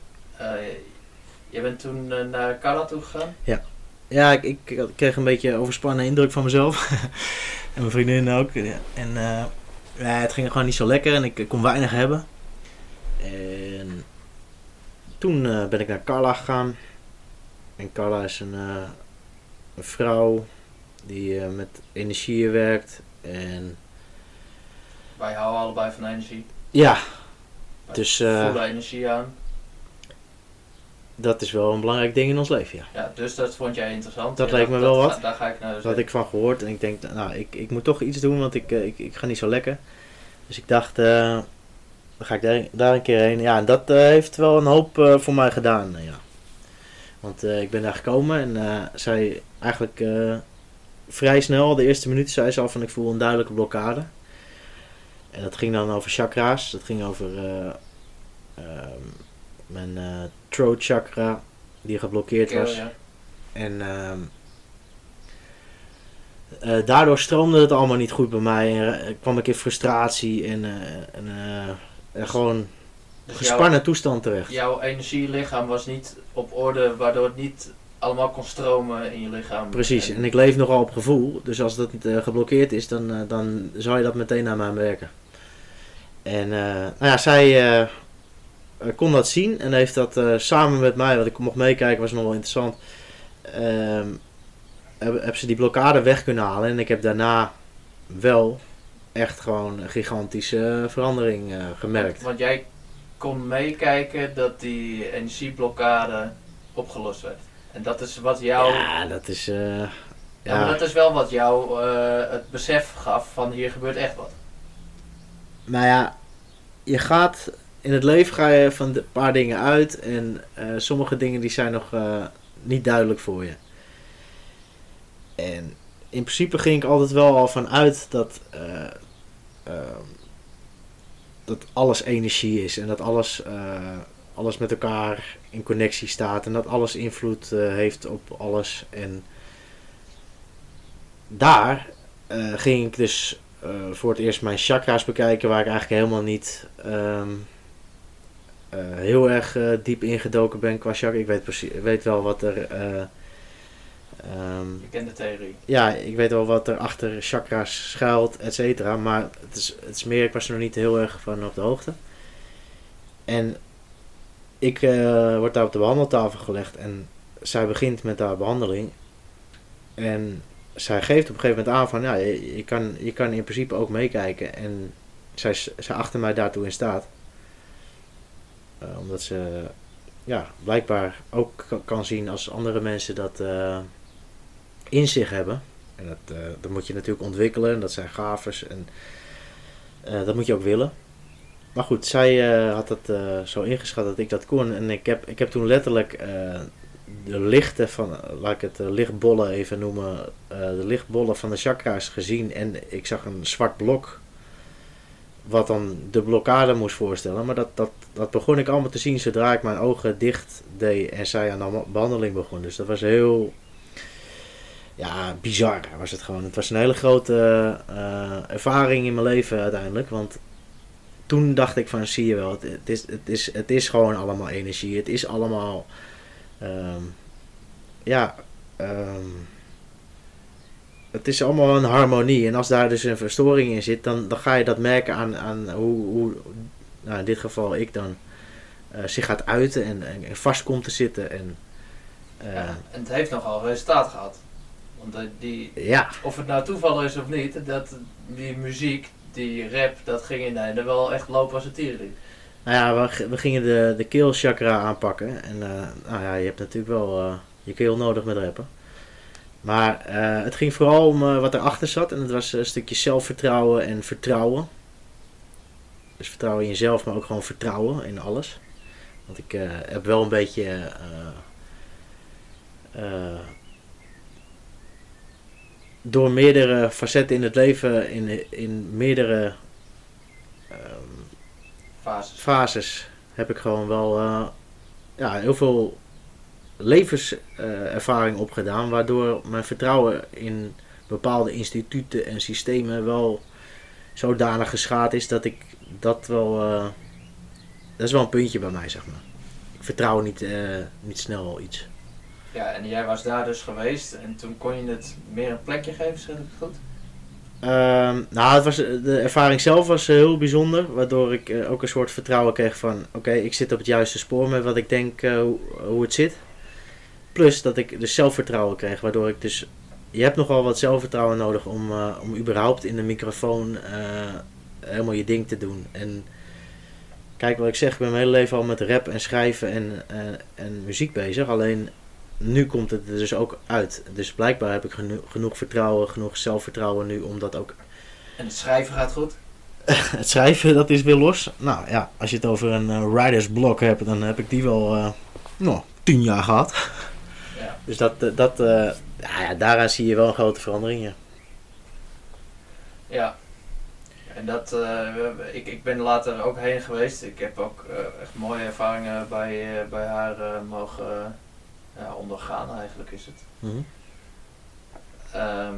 je bent toen naar Carla toe gegaan. Ja, ik, ik, ik kreeg een beetje overspannen indruk van mezelf. en mijn vriendin ook. Ja. En ja, het ging gewoon niet zo lekker en ik kon weinig hebben. En toen eh, ben ik naar Carla gegaan. En Carla is een, eh, een vrouw die eh, met energieën werkt. En Wij houden allebei van energie. ja, Wij Dus, voelen energie aan. dat is wel een belangrijk ding in ons leven, ja. Ja, dus dat vond jij interessant. Dat Ja, leek me wel wat. ga- Daar ga ik naar. Dat had ik van gehoord. En ik denk, nou, ik, ik moet toch iets doen, want ik, ik, ik ga niet zo lekker. Dus ik dacht, dan ga ik daar, daar een keer heen. Ja, en dat eh, heeft wel een hoop eh, voor mij gedaan. eh, ja. Want ik ben daar gekomen en zij eigenlijk vrij snel, de eerste minuut, zei ze al van ik voel een duidelijke blokkade. En dat ging dan over chakra's. Dat ging over eh, ehm, mijn eh, throat chakra, die geblokkeerd was. ja. En ehm, eh, daardoor stroomde het allemaal niet goed bij mij. En kwam ik in frustratie en, en en gewoon Dus gespannen toestand terecht. jouw energielichaam was niet op orde, waardoor het niet allemaal kon stromen in je lichaam. Precies, en ik leef nogal op gevoel. Dus als dat eh, geblokkeerd is, dan, eh, dan zou je dat meteen naar mij merken. En eh, nou ja, zij kon dat zien en heeft dat samen met mij, wat ik mocht meekijken, was nog wel interessant. ehm heb, heb ze die blokkade weg kunnen halen. En ik heb daarna wel echt gewoon een gigantische verandering eh, gemerkt. Want jij kon meekijken dat die energieblokkade opgelost werd. En dat is wat jou. Ja, dat is. eh, Ja, ja, maar dat is wel wat jou eh, het besef gaf van hier gebeurt echt wat. Nou ja, je gaat in het leven ga je van een paar dingen uit en eh, sommige dingen die zijn nog eh, niet duidelijk voor je. En in principe ging ik altijd wel al van uit dat, eh, ehm, dat alles energie is en dat alles, eh, alles met elkaar in connectie staat en dat alles invloed eh, heeft op alles. En daar ging ik dus voor het eerst mijn chakra's bekijken, waar ik eigenlijk helemaal niet ehm, eh, heel erg diep ingedoken ben qua chakra. Ik weet, weet wel wat er. Je kent de theorie. ja, ik weet wel wat er achter chakra's schuilt, et cetera. Maar het is, het is meer, ik was er nog niet heel erg van op de hoogte. En ik eh, word daar op de behandeltafel gelegd en zij begint met haar behandeling. En zij geeft op een gegeven moment aan van, ja, je, je kan, je kan in principe ook meekijken. En zij, zij achter mij daartoe in staat. Eh, omdat ze, ja, blijkbaar ook ka- kan zien als andere mensen dat eh, in zich hebben. En dat, eh, dat moet je natuurlijk ontwikkelen. En dat zijn gaves. En eh, dat moet je ook willen. Maar goed, zij eh, had het zo ingeschat dat ik dat kon. En ik heb, ik heb toen letterlijk de lichten van, laat ik het lichtbollen even noemen, de lichtbollen van de chakra's gezien. En ik zag een zwart blok, wat dan de blokkade moest voorstellen. Maar dat, dat, dat begon ik allemaal te zien zodra ik mijn ogen dicht deed en zij aan de behandeling begon. Dus dat was heel, ja, bizar was het gewoon. Het was een hele grote eh, ervaring in mijn leven uiteindelijk. Want toen dacht ik van, zie je wel, het, is, het, is, het is gewoon allemaal energie. Het is allemaal, ehm, ja, ehm, het is allemaal een harmonie. En als daar dus een verstoring in zit, dan, dan ga je dat merken aan, aan hoe, hoe nou in dit geval ik dan, eh, zich gaat uiten en, en, en vast komt te zitten. En, eh, Ja, en het heeft nogal resultaat gehad. Want eh, die, ja, of het nou toeval is of niet, dat die muziek, die rap, dat ging in einde wel echt lopen als een tierenlied. Nou ja, we, we gingen de, de keelchakra aanpakken. En eh, nou ja, je hebt natuurlijk wel eh, je keel nodig met rappen. Maar het ging vooral om wat erachter zat. En het was een stukje zelfvertrouwen en vertrouwen. Dus vertrouwen in jezelf, maar ook gewoon vertrouwen in alles. Want ik heb wel een beetje... door meerdere facetten in het leven, in, in meerdere... ehm, Fases. fases heb ik gewoon wel eh, ja, heel veel levenservaring opgedaan. Waardoor mijn vertrouwen in bepaalde instituten en systemen wel zodanig geschaad is dat ik dat wel. eh, dat is wel een puntje bij mij, zeg maar. Ik vertrouw niet, eh, niet snel iets. Ja, en jij was daar dus geweest en toen kon je het meer een plekje geven, zeg ik goed? Ehm, nou, het was, de ervaring zelf was eh, heel bijzonder. Waardoor ik eh, ook een soort vertrouwen kreeg van... Oké, ik zit op het juiste spoor met wat ik denk eh, hoe, hoe het zit. Plus dat ik dus zelfvertrouwen kreeg. Waardoor ik dus... Je hebt nogal wat zelfvertrouwen nodig om, om überhaupt in de microfoon helemaal je ding te doen. En kijk wat ik zeg, ik ben mijn hele leven al met rap en schrijven en, en muziek bezig. Alleen nu komt het er dus ook uit. Dus blijkbaar heb ik geno- genoeg vertrouwen, genoeg zelfvertrouwen nu om dat ook En het schrijven gaat goed? het schrijven, dat is weer los. Nou ja, als je het over een eh, writer's block hebt, dan heb ik die wel eh nou, tien jaar gehad. Ja. Dus dat, eh, dat ja, ja, daaraan zie je wel een grote verandering. Ja. Ja. En dat, ik, ik ben later ook heen geweest. Ik heb ook echt mooie ervaringen bij, bij haar mogen ja, ondergaan, eigenlijk is het. Mhm. Ehm,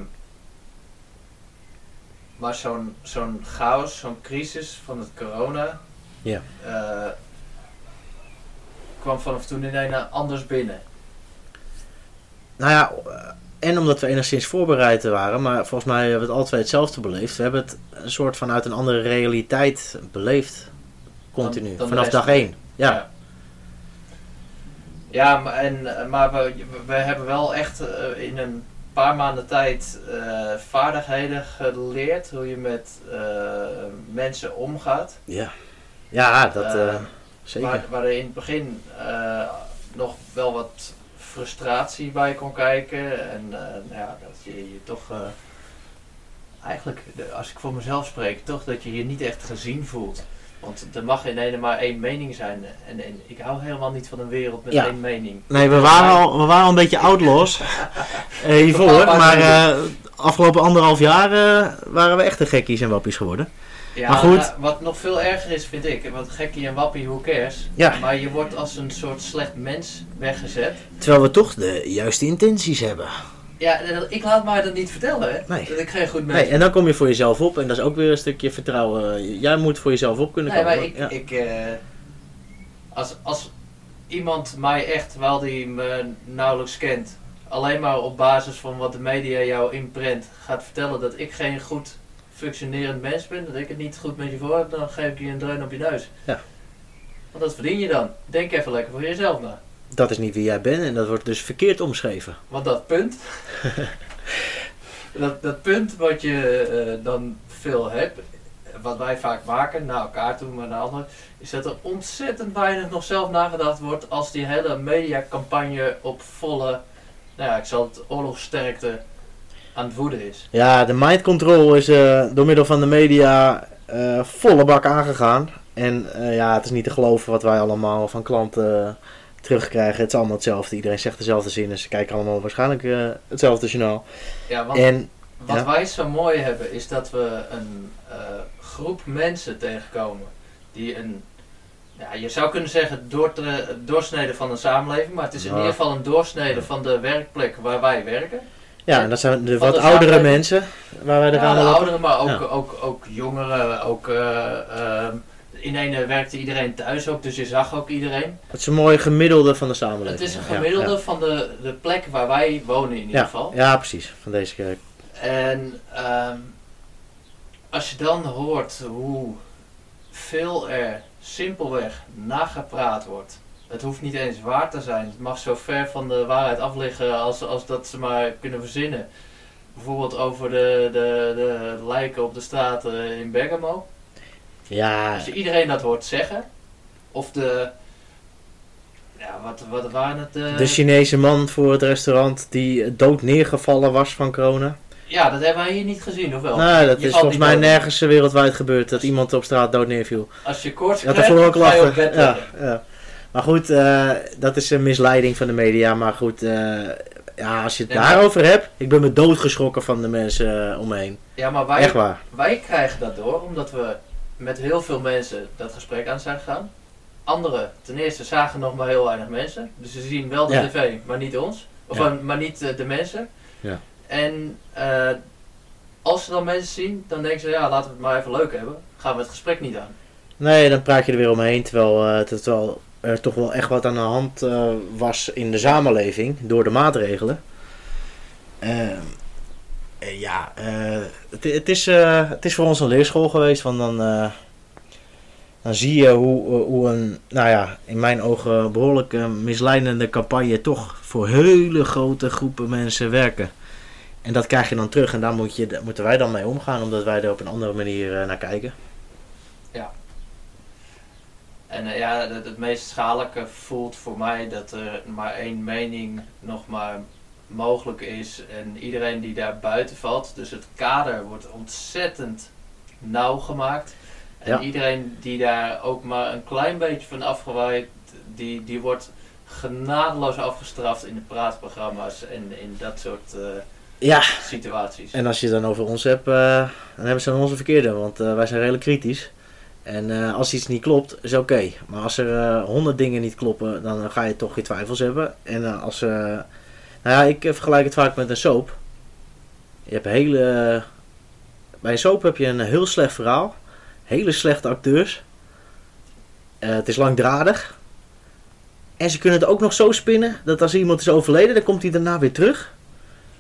maar zo'n zo'n chaos, zo'n crisis van het corona, Ja. eh, kwam vanaf toen ineens anders binnen. nou ja, en omdat we enigszins voorbereid waren, maar volgens mij hebben we het alle twee hetzelfde beleefd. We hebben het een soort van uit een andere realiteit beleefd. Continu. Dan- dan de vanaf dag één. Ja. Ja. Ja, maar, en, maar we, we hebben wel echt eh, in een paar maanden tijd eh, vaardigheden geleerd. Hoe je met eh, mensen omgaat. Ja, ja dat eh, zeker. Waar, waar er in het begin nog wel wat frustratie bij kon kijken. En nou ja, dat je je toch eigenlijk, als ik voor mezelf spreek, toch dat je je niet echt gezien voelt. Want er mag in ene maar één mening zijn. En, en ik hou helemaal niet van een wereld met Ja. één mening. Nee, we waren al, we waren al een beetje outlaws eh, hiervoor. Maar eh afgelopen anderhalf jaar eh, waren we echte gekkies en wappies geworden. Ja, Maar goed. wat nog veel erger is, vind ik, want gekkie en wappie, who cares? Ja. Maar je wordt als een soort slecht mens weggezet. Terwijl we toch de juiste intenties hebben. Ja, ik laat mij dat niet vertellen, hè? Nee. Dat ik geen goed mens Nee, en dan kom je voor jezelf op en dat is ook weer een stukje vertrouwen. Jij moet voor jezelf op kunnen Nee, komen. maar ik, ja. ik eh, als, als iemand mij echt, terwijl die me nauwelijks kent, alleen maar op basis van wat de media jou inprent, gaat vertellen dat ik geen goed functionerend mens ben, dat ik het niet goed met je voor heb, dan geef ik je een dreun op je neus. Ja. Want dat verdien je dan. Denk even lekker voor jezelf na. Dat is niet wie jij bent en dat wordt dus verkeerd omschreven. Want dat punt, dat, dat punt wat je eh, dan veel hebt, wat wij vaak maken, naar elkaar toe, maar naar anderen, is dat er ontzettend weinig nog zelf nagedacht wordt als die hele mediacampagne op volle, nou ja, ik zal het oorlogssterkte aan het woeden is. Ja, de mind control is eh, door middel van de media eh, volle bak aangegaan. En ja, het is niet te geloven wat wij allemaal van klanten terugkrijgen. Het is allemaal hetzelfde. Iedereen zegt dezelfde zinnen. Ze kijken allemaal waarschijnlijk eh, hetzelfde journaal. Ja, want En wat ja. wij zo mooi hebben is dat we een eh, groep mensen tegenkomen die een, ja, je zou kunnen zeggen doortre- doorsnede van een samenleving, maar het is in Ja. ieder geval een doorsnede van de werkplek waar wij werken. ja, en dat zijn de wat de oudere mensen waar wij er Ja, aan de lopen. ouderen, maar ook, Ja. ook, ook jongeren, ook eh, in ene werkte iedereen thuis ook, dus je zag ook iedereen. Het is een mooi gemiddelde van de samenleving. Het is een gemiddelde Ja, van de, de plek waar wij wonen in ieder ja. geval. Ja, precies. Van deze kerk. En ehm, als je dan hoort hoe veel er simpelweg nagepraat wordt. Het hoeft niet eens waar te zijn. Het mag zo ver van de waarheid af liggen als, als dat ze maar kunnen verzinnen. Bijvoorbeeld over de, de, de lijken op de straat eh, in Bergamo. Ja, Als je iedereen dat hoort zeggen. Of de... Ja, wat, wat waren het? eh, de Chinese man voor het restaurant die dood neergevallen was van corona. ja, dat hebben wij hier niet gezien, of wel? Nou, dat Je is volgens mij dood. nergens wereldwijd gebeurd dat iemand op straat dood neerviel. Als je dat krijgt, ik ook lachen. Ja, ja. Maar goed, eh, dat is een misleiding van de media. Maar goed, eh, ja, als je het Nee, maar- daarover hebt. Ik ben me doodgeschrokken van de mensen eh, om me heen. Ja, maar wij, Echt waar. wij krijgen dat door omdat we met heel veel mensen dat gesprek aan zijn gegaan. Anderen, ten eerste, zagen nog maar heel weinig mensen. Dus ze zien wel de Ja. tv, maar niet ons. Of Ja. maar niet eh, de mensen. Ja. En eh, als ze dan mensen zien, dan denken ze, ja, laten we het maar even leuk hebben. Gaan we het gesprek niet aan. Nee, dan praat je er weer omheen. Terwijl, eh, terwijl er toch wel echt wat aan de hand was in de samenleving. Door de maatregelen. Eh, ja, eh, het, het, is, eh, het is voor ons een leerschool geweest. Want dan, dan zie je hoe, hoe een, nou ja, in mijn ogen behoorlijk eh, misleidende campagne toch voor hele grote groepen mensen werken. En dat krijg je dan terug en daar moet je, moeten wij dan mee omgaan, omdat wij er op een andere manier naar kijken. En eh, ja, het, het meest schadelijke voelt voor mij dat er maar één mening nog maar mogelijk is en iedereen die daar buiten valt. Dus het kader wordt ontzettend nauw gemaakt. En Ja. iedereen die daar ook maar een klein beetje van afgewaaid, die, die wordt genadeloos afgestraft in de praatprogramma's en in dat soort eh, Ja, situaties. En als je het dan over ons hebt, eh, dan hebben ze dan onze verkeerde, want eh, wij zijn redelijk kritisch. En als iets niet klopt, is oké. Maar als er honderd dingen niet kloppen, dan ga je toch je twijfels hebben. En als, nou ja, ik vergelijk het vaak met een soap. Je hebt hele, bij een soap heb je een heel slecht verhaal, hele slechte acteurs. Eh, het is langdradig. En ze kunnen het ook nog zo spinnen dat als iemand is overleden, dan komt hij daarna weer terug.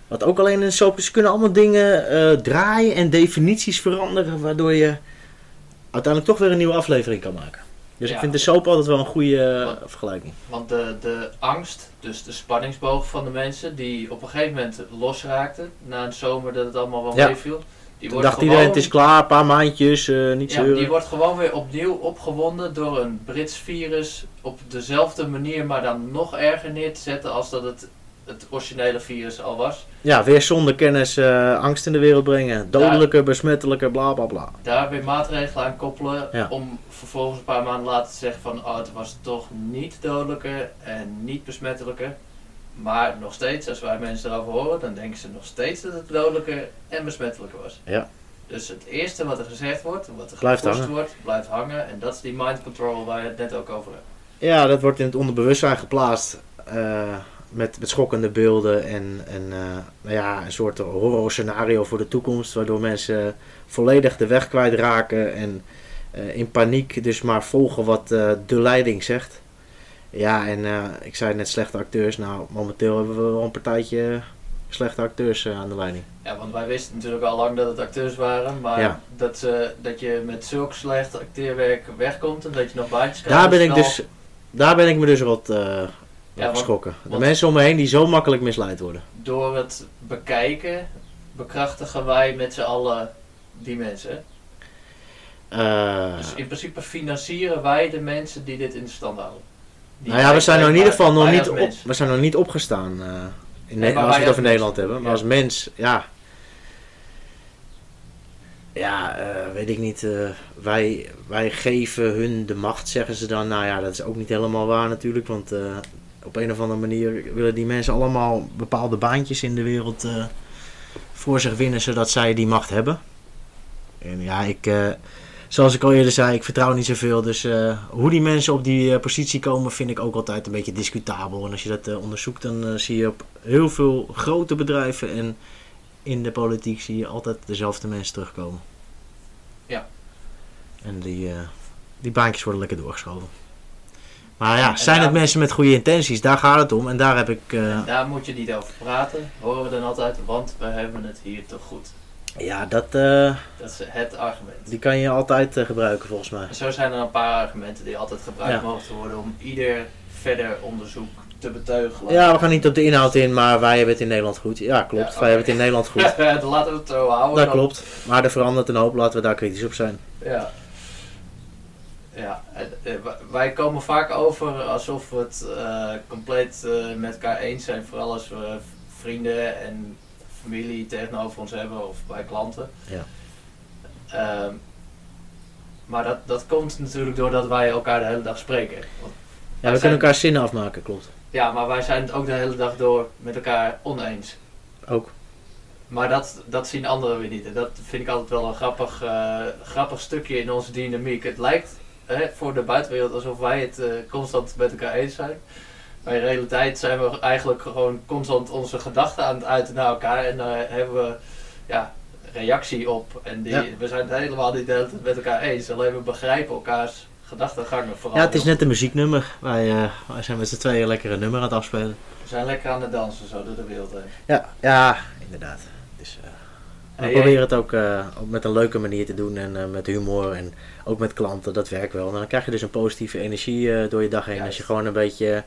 Wat ook alleen in een soap is. Ze kunnen allemaal dingen eh, draaien en definities veranderen, waardoor je uiteindelijk toch weer een nieuwe aflevering kan maken. Dus Ja. ik vind de soap altijd wel een goede eh, vergelijking. Want de, de angst, dus de spanningsboog van de mensen, die op een gegeven moment losraakte, na een zomer dat het allemaal wel Ja. meeviel, die Toen dacht iedereen, het is klaar, een paar maandjes, eh, niet Ja, die wordt gewoon weer opnieuw opgewonden door een Brits virus op dezelfde manier, maar dan nog erger neer te zetten als dat het, het originele virus al was. Ja, weer zonder kennis eh, angst in de wereld brengen. Dodelijker, besmettelijker, bla bla bla. Daar weer maatregelen aan koppelen Ja. om vervolgens een paar maanden later te zeggen van oh, het was toch niet dodelijker en niet besmettelijker. Maar nog steeds, als wij mensen erover horen, dan denken ze nog steeds dat het dodelijker en besmettelijker was. Ja. Dus het eerste wat er gezegd wordt, wat er Blijft hangen. wordt, blijft hangen. En dat is die mind control waar je het net ook over hebt. Ja, dat wordt in het onderbewustzijn geplaatst. eh, met, met schokkende beelden en, en eh, nou ja, een soort horror scenario voor de toekomst. Waardoor mensen volledig de weg kwijtraken en eh, in paniek dus maar volgen wat eh, de leiding zegt. Ja, en ik zei net slechte acteurs. Nou, momenteel hebben we wel een partijtje slechte acteurs aan de leiding. Ja, want wij wisten natuurlijk al lang dat het acteurs waren, maar Ja. dat, ze, dat je met zulk slecht acteerwerk wegkomt en dat je nog baantjes krijgt. Daar ben ik dus, daar ben ik me dus wat Ja, geschrokken. De mensen om me heen die zo makkelijk misleid worden. Door het bekijken bekrachtigen wij met z'n allen die mensen. Eh, Dus in principe financieren wij de mensen die dit in stand houden. Die nou ja, we zijn in ieder geval nog niet, op, we zijn nog niet opgestaan. eh, in Nee, als we het over Nederland hebben. Maar Ja. als mens, ja. Ja, eh, weet ik niet. wij, wij geven hun de macht, zeggen ze dan. Nou ja, dat is ook niet helemaal waar natuurlijk. Want op een of andere manier willen die mensen allemaal bepaalde baantjes in de wereld eh, voor zich winnen, zodat zij die macht hebben. En ja, ik, eh, zoals ik al eerder zei, ik vertrouw niet zoveel. Dus eh, hoe die mensen op die positie komen, vind ik ook altijd een beetje discutabel. En als je dat onderzoekt, dan zie je op heel veel grote bedrijven en in de politiek zie je altijd dezelfde mensen terugkomen. Ja. En die, die baantjes worden lekker doorgeschoven. Maar ja, zijn het mensen met goede intenties? Daar gaat het om. En daar heb ik... eh, Daar moet je niet over praten, horen we dan altijd, want we hebben het hier toch goed. ja, dat, eh, Dat is het argument. die kan je altijd eh, gebruiken volgens mij. En zo zijn er een paar argumenten die altijd gebruikt Ja. mogen worden om ieder verder onderzoek te beteugelen. Ja, we gaan niet op de inhoud in, maar wij hebben het in Nederland goed. Ja, klopt. Ja. Wij hebben het in Nederland goed. Laten we het zo houden. Dat dan. klopt. Maar er verandert een hoop. Laten we daar kritisch op zijn. Ja. Ja, eh, wij komen vaak over alsof we het eh, compleet eh, met elkaar eens zijn. Vooral als we vrienden en familie tegenover ons hebben of bij klanten. Ja. Ehm, maar dat, dat komt natuurlijk doordat wij elkaar de hele dag spreken. Want Ja, we zijn- kunnen elkaar zinnen afmaken, klopt. Ja, maar wij zijn het ook de hele dag door met elkaar oneens. Ook. Maar dat, dat zien anderen weer niet. En dat vind ik altijd wel een grappig, grappig stukje in onze dynamiek. Het lijkt hè, voor de buitenwereld alsof wij het eh, constant met elkaar eens zijn. Maar in realiteit zijn we eigenlijk gewoon constant onze gedachten aan het uiten naar elkaar. En daar hebben we ja, reactie op. En die, Ja. we zijn het helemaal niet met elkaar eens. Alleen we begrijpen elkaars gedachtengangen vooral. Ja, het is net een muzieknummer. Wij, eh, wij zijn met z'n tweeën lekker een nummer aan het afspelen. We zijn lekker aan het dansen zo door de wereld heen. Ja, ja inderdaad. We proberen het ook, eh, ook met een leuke manier te doen en eh, met humor en ook met klanten. Dat werkt wel. En dan krijg je dus een positieve energie eh, door je dag heen. Juist. Als je gewoon een beetje,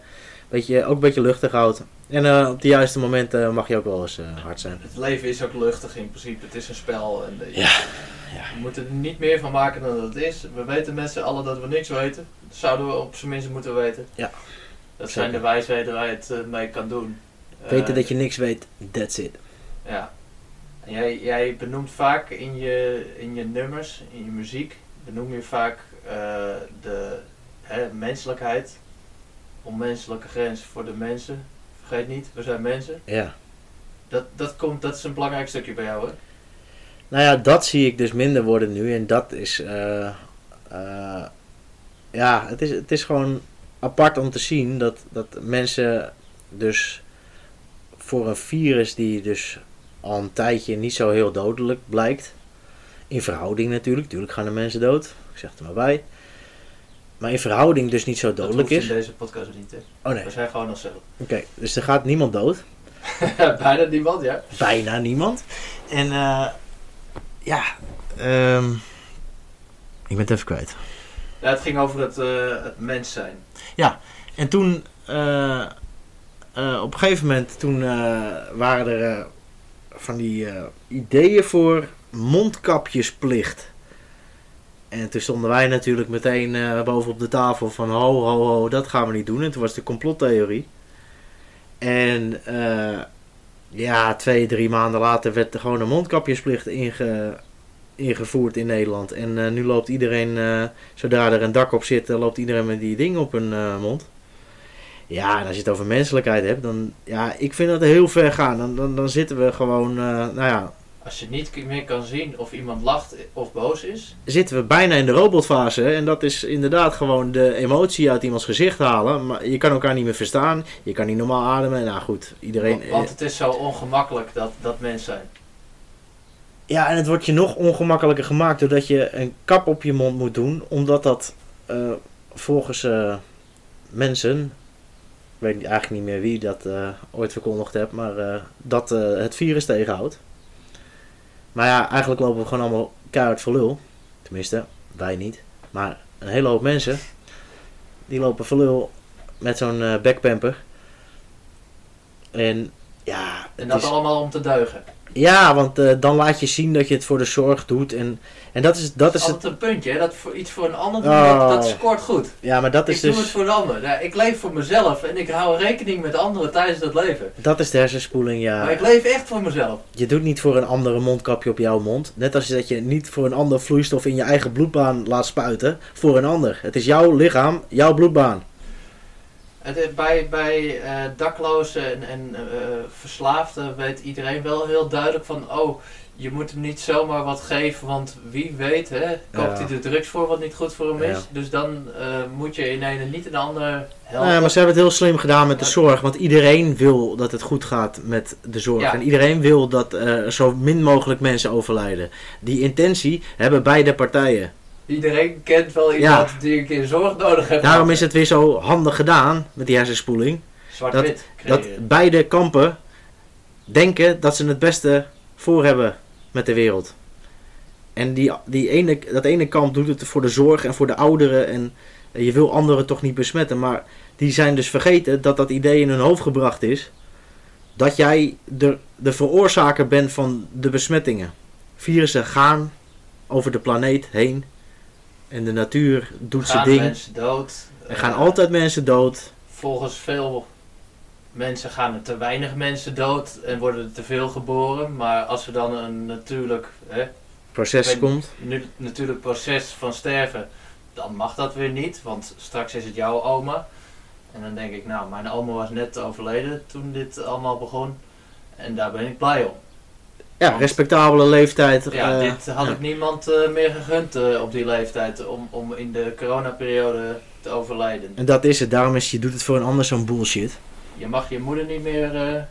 beetje, ook een beetje luchtig houdt. En op de juiste momenten mag je ook wel eens hard zijn. Het leven is ook luchtig in principe. Het is een spel. En eh, Ja, We moeten er niet meer van maken dan dat het is. We weten met z'n allen dat we niks weten. Dat zouden we op zijn minst moeten weten. Ja. Dat Zeker. zijn de wijsheden waar je het mee kan doen. Weten dat je niks weet, that's it. Ja. Jij, jij benoemt vaak in je, in je nummers, in je muziek, benoem je vaak eh, de hè, menselijkheid. Onmenselijke grens voor de mensen. Vergeet niet, we zijn mensen. Ja. Dat, dat, komt, dat is een belangrijk stukje bij jou, hè? Nou ja, dat zie ik dus minder worden nu. En dat is. eh, eh, ja, het is, het is gewoon apart om te zien dat, dat mensen dus voor een virus die dus al een tijdje niet zo heel dodelijk blijkt. In verhouding natuurlijk. Natuurlijk gaan er mensen dood. Ik zeg het er maar bij. maar in verhouding dus niet zo dodelijk is. in deze podcast niet, hè. Oh nee, We zijn gewoon onszelf. oké. Dus er gaat niemand dood. Bijna niemand, ja. Bijna niemand. En eh, ja, ehm, ik ben het even kwijt. ja. Het ging over het, eh, het mens zijn. En toen, eh, op een gegeven moment, toen waren er van die eh, ideeën voor mondkapjesplicht. En toen stonden wij natuurlijk meteen eh boven op de tafel van ho, ho, ho, dat gaan we niet doen. En toen was de complottheorie. En eh, ja, twee, drie maanden later werd er gewoon een mondkapjesplicht inge, ingevoerd in Nederland. En nu loopt iedereen, zodra er een dak op zit, loopt iedereen met die ding op eh, mond. Ja, en als je het over menselijkheid hebt, dan ja, ik vind dat heel ver gaan. Dan, dan, dan zitten we gewoon, eh, nou ja, Als je niet meer kan zien of iemand lacht of boos is. zitten we bijna in de robotfase. hè. En dat is inderdaad gewoon de emotie uit iemands gezicht halen. Maar je kan elkaar niet meer verstaan. Je kan niet normaal ademen. Nou goed, iedereen. Want, want het is zo ongemakkelijk dat, dat mens zijn. Ja, en het wordt je nog ongemakkelijker gemaakt doordat je een kap op je mond moet doen. Omdat dat eh, volgens eh, mensen, weet eigenlijk niet meer wie dat eh, ooit verkondigd heeft, maar eh, dat eh, het virus tegenhoudt. Maar ja, eigenlijk lopen we gewoon allemaal keihard voor lul. Tenminste, wij niet. Maar een hele hoop mensen, die lopen voor lul met zo'n backpamper. En ja, En dat is... allemaal om te deugen. Ja, want eh, dan laat je zien dat je het voor de zorg doet. En, en dat is, dat is het. een puntje, hè? Dat voor iets voor een ander Oh. dat, dat scoort goed. Ja, maar dat is ik doe het dus. voor een ander. Ja, ik leef voor mezelf en ik hou rekening met anderen tijdens dat leven. Dat is de hersenspoeling, Maar ja. ik leef echt voor mezelf. Je doet niet voor een andere mondkapje op jouw mond. Net als dat je niet voor een ander vloeistof in je eigen bloedbaan laat spuiten. Voor een ander. Het is jouw lichaam, jouw bloedbaan. Het, bij bij eh, daklozen en, en eh, verslaafden weet iedereen wel heel duidelijk van... Oh, je moet hem niet zomaar wat geven, want wie weet, hè, koopt Ja. hij de drugs voor wat niet goed voor hem is. Ja. Dus dan eh, moet je in een niet een ander helpen. Ja, maar ze hebben het heel slim gedaan met de zorg. Want iedereen wil dat het goed gaat met de zorg. Ja. En iedereen wil dat er zo min mogelijk mensen overlijden. Die intentie hebben beide partijen. Iedereen kent wel iemand die een keer zorg nodig heeft. Daarom is het weer zo handig gedaan met die hersenspoeling. Dat creëren. beide kampen denken dat ze het beste voor hebben met de wereld. En die, die ene, dat ene kamp doet het voor de zorg en voor de ouderen. En je wil anderen toch niet besmetten. Maar die zijn dus vergeten dat dat idee in hun hoofd gebracht is. Dat jij de, de veroorzaker bent van de besmettingen. Virussen gaan over de planeet heen. En de natuur doet zijn gaan ding. mensen dood. Er gaan Eh, altijd mensen dood. Volgens veel mensen gaan er te weinig mensen dood en worden er te veel geboren. Maar als er dan een natuurlijk, hè, Proces komt. nu, natuurlijk proces van sterven, dan mag dat weer niet. Want straks is het jouw oma. En dan denk ik, nou, mijn oma was net overleden toen dit allemaal begon. En daar ben ik blij om. Ja, Want- respectabele leeftijd. Ja, eh, dit had ik niemand eh, meer gegund eh, op die leeftijd om, om in de coronaperiode te overlijden. En dat is het. Daarom is je doet het voor een ander zo'n bullshit. Je mag je moeder niet meer,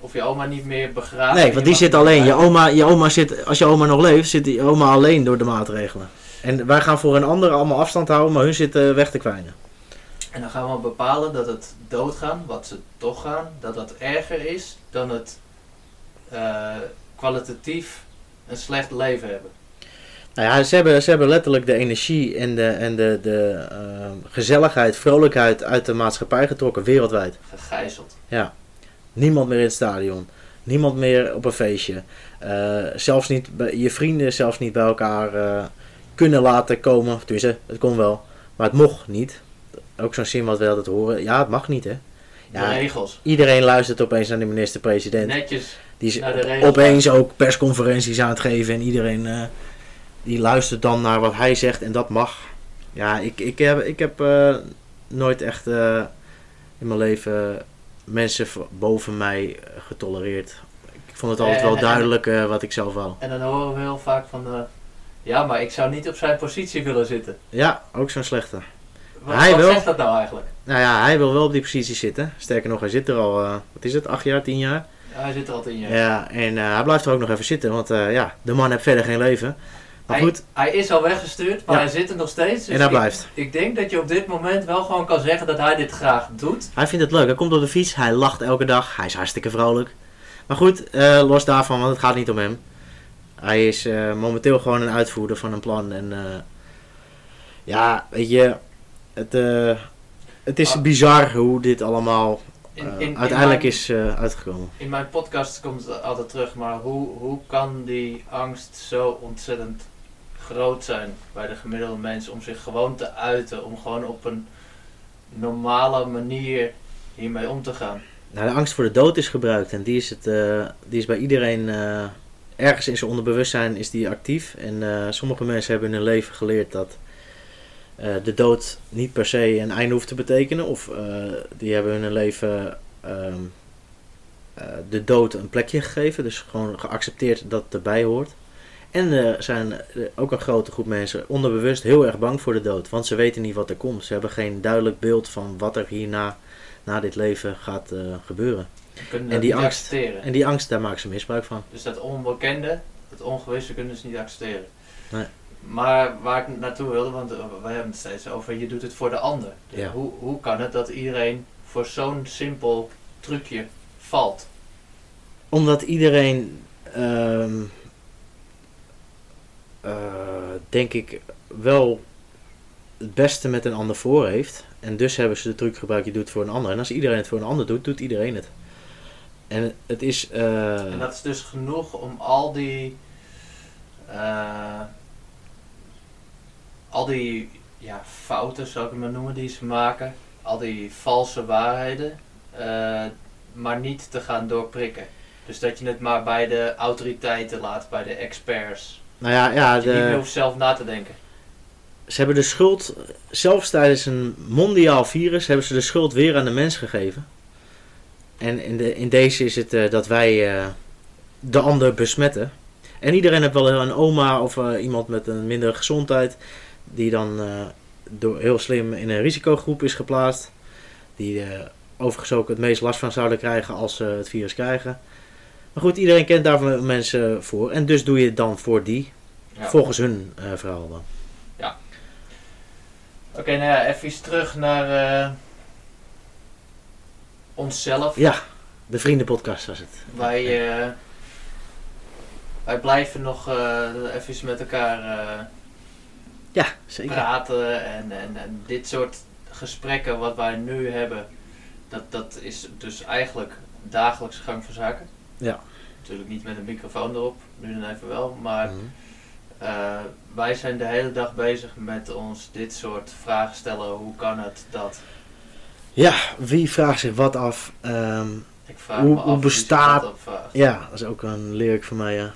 of je oma niet meer begraven. nee, want die zit alleen. Je oma, je oma zit, als je oma nog leeft, zit die oma alleen door de maatregelen. En wij gaan voor een ander allemaal afstand houden, maar hun zitten weg te kwijnen. En dan gaan we bepalen dat het doodgaan, wat ze toch gaan, dat dat erger is dan het kwalitatief een slecht leven hebben. Nou ja, ze hebben, ze hebben letterlijk de energie en de, en de, de eh, gezelligheid, vrolijkheid uit de maatschappij getrokken, wereldwijd. Gegijzeld. Niemand meer in het stadion. Niemand meer op een feestje. Eh, zelfs niet bij, je vrienden zelfs niet bij elkaar eh, kunnen laten komen. Tenminste, het kon wel. Maar het mocht niet. Ook zo'n zin wat we altijd horen. Ja, het mag niet hè. De Ja, regels. Iedereen luistert opeens naar de minister-president. Netjes. Die is opeens ook persconferenties aan het geven. En iedereen eh, die luistert dan naar wat hij zegt. En dat mag. Ja, ik, ik heb, ik heb eh, nooit echt eh, in mijn leven mensen boven mij getolereerd. Ik vond het altijd En- wel en- duidelijk wat ik zelf wou. En dan horen we heel vaak van, ja, maar ik zou niet op zijn positie willen zitten. Ja, ook zo'n slechte. Wat, Hij wat zegt dat nou eigenlijk? Nou ja, hij wil wel op die positie zitten. Sterker nog, hij zit er al, wat is het, acht jaar, tien jaar? Ja, hij zit er altijd in je. Ja, en eh, hij blijft er ook nog even zitten, want eh, ja, de man heeft verder geen leven. Maar hij, goed, hij is al weggestuurd, maar Ja. hij zit er nog steeds. dus en hij ik- blijft. Ik denk dat je op dit moment wel gewoon kan zeggen dat hij dit graag doet. Hij vindt het leuk. Hij komt op de fiets. Hij lacht elke dag. Hij is hartstikke vrolijk. Maar goed, eh, los daarvan, want het gaat niet om hem. Hij is momenteel gewoon een uitvoerder van een plan. En ja, weet je, het, het is Ah. bizar hoe dit allemaal In, eh, in, in uiteindelijk mijn- is eh, uitgekomen. In mijn podcast komt het altijd terug, maar hoe, hoe kan die angst zo ontzettend groot zijn bij de gemiddelde mens om zich gewoon te uiten, om gewoon op een normale manier hiermee om te gaan? Nou, de angst voor de dood is gebruikt en die is, het, eh, die is bij iedereen ergens in zijn onderbewustzijn is die actief. En sommige mensen hebben in hun leven geleerd dat de dood niet per se een einde hoeft te betekenen. Of eh, die hebben hun leven ehm, eh, de dood een plekje gegeven. Dus gewoon geaccepteerd dat het erbij hoort. En er zijn ook een grote groep mensen onderbewust heel erg bang voor de dood. Want ze weten niet wat er komt. Ze hebben geen duidelijk beeld van wat er hierna, na dit leven, gaat eh, gebeuren. En dat die angst- accepteren. En die angst, daar maken ze misbruik van. Dus dat onbekende, het ongewisse kunnen ze niet accepteren. Nee. Maar waar ik naartoe wilde, want eh, wij hebben het steeds over, je doet het voor de ander. Dus Ja. hoe, hoe kan het dat iedereen voor zo'n simpel trucje valt? Omdat iedereen, ehm, eh, denk ik, wel het beste met een ander voor heeft. En dus hebben ze de truc gebruikt, je doet het voor een ander. En als iedereen het voor een ander doet, doet iedereen het. En het is... eh, En dat is dus genoeg om al die. Al die ja, fouten, zou ik het maar noemen, die ze maken. Al die valse waarheden. eh, maar niet te gaan doorprikken. Dus dat je het maar bij de autoriteiten laat, bij de experts. nou ja, ja dat je niet meer de, hoeft zelf na te denken. ze hebben de schuld, zelfs tijdens een mondiaal virus, hebben ze de schuld weer aan de mens gegeven. En in, de, in deze is het eh, dat wij eh, de ander besmetten. En iedereen heeft wel een oma of iemand met een mindere gezondheid, die dan eh, door heel slim in een risicogroep is geplaatst. Die eh, overigens ook het meest last van zouden krijgen als ze het virus krijgen. Maar goed, iedereen kent daar mensen voor. En dus doe je het dan voor die, Ja. volgens hun eh, verhaal dan. Oké, nou ja, even iets terug naar onszelf. Ja, de vriendenpodcast was het. Wij, wij blijven nog even met elkaar Ja, zeker. praten en, en, en dit soort gesprekken wat wij nu hebben, dat, dat is dus eigenlijk dagelijkse gang van zaken. Ja. Natuurlijk niet met een microfoon erop, nu dan even wel, maar Mhm. eh, wij zijn de hele dag bezig met ons dit soort vragen stellen. Hoe kan het dat? Ja, wie vraagt zich wat af? Ehm, Ik vraag Hoe- me af hoe bestaat- ja, dat is ook een lyric van mij, ja.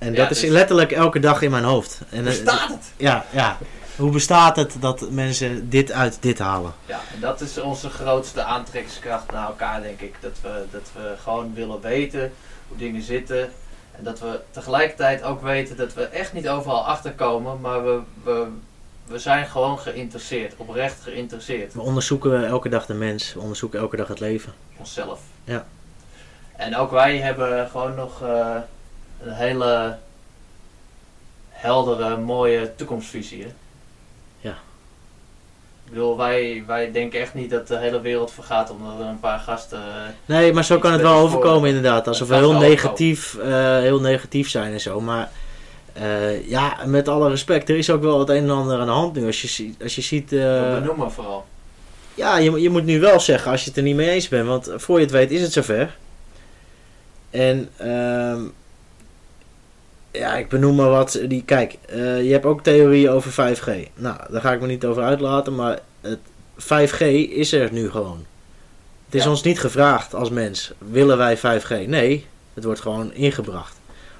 En dat is dus- letterlijk elke dag in mijn hoofd. En, Bestaat het? Ja, ja. Hoe bestaat het dat mensen dit uit dit halen? Ja, en dat is onze grootste aantrekkingskracht naar elkaar, denk ik. Dat we, dat we gewoon willen weten hoe dingen zitten. En dat we tegelijkertijd ook weten dat we echt niet overal achterkomen, maar we, we, we zijn gewoon geïnteresseerd, oprecht geïnteresseerd. We onderzoeken elke dag de mens, we onderzoeken elke dag het leven. Onszelf. Ja. En ook wij hebben gewoon nog eh, een hele heldere, mooie toekomstvisie. Hè? Ja. Ik bedoel, wij, wij denken echt niet dat de hele wereld vergaat omdat er een paar gasten. eh, Nee, maar zo kan het wel overkomen inderdaad. Alsof we heel negatief, eh, heel negatief zijn en zo. Maar eh, ja, met alle respect, er is ook wel het een en ander aan de hand nu. Als je, ziet- als je ziet... eh, benoemen vooral. Ja, je, moet- je moet nu wel zeggen als je het er niet mee eens bent. Want voor je het weet is het zover. En ehm, ja, ik benoem maar wat. Die, kijk, eh, je hebt ook theorieën over 5G. Nou, daar ga ik me niet over uitlaten. Maar het 5G is er nu gewoon. Het is Ja. ons niet gevraagd als mens. Willen wij 5G? Nee, het wordt gewoon ingebracht.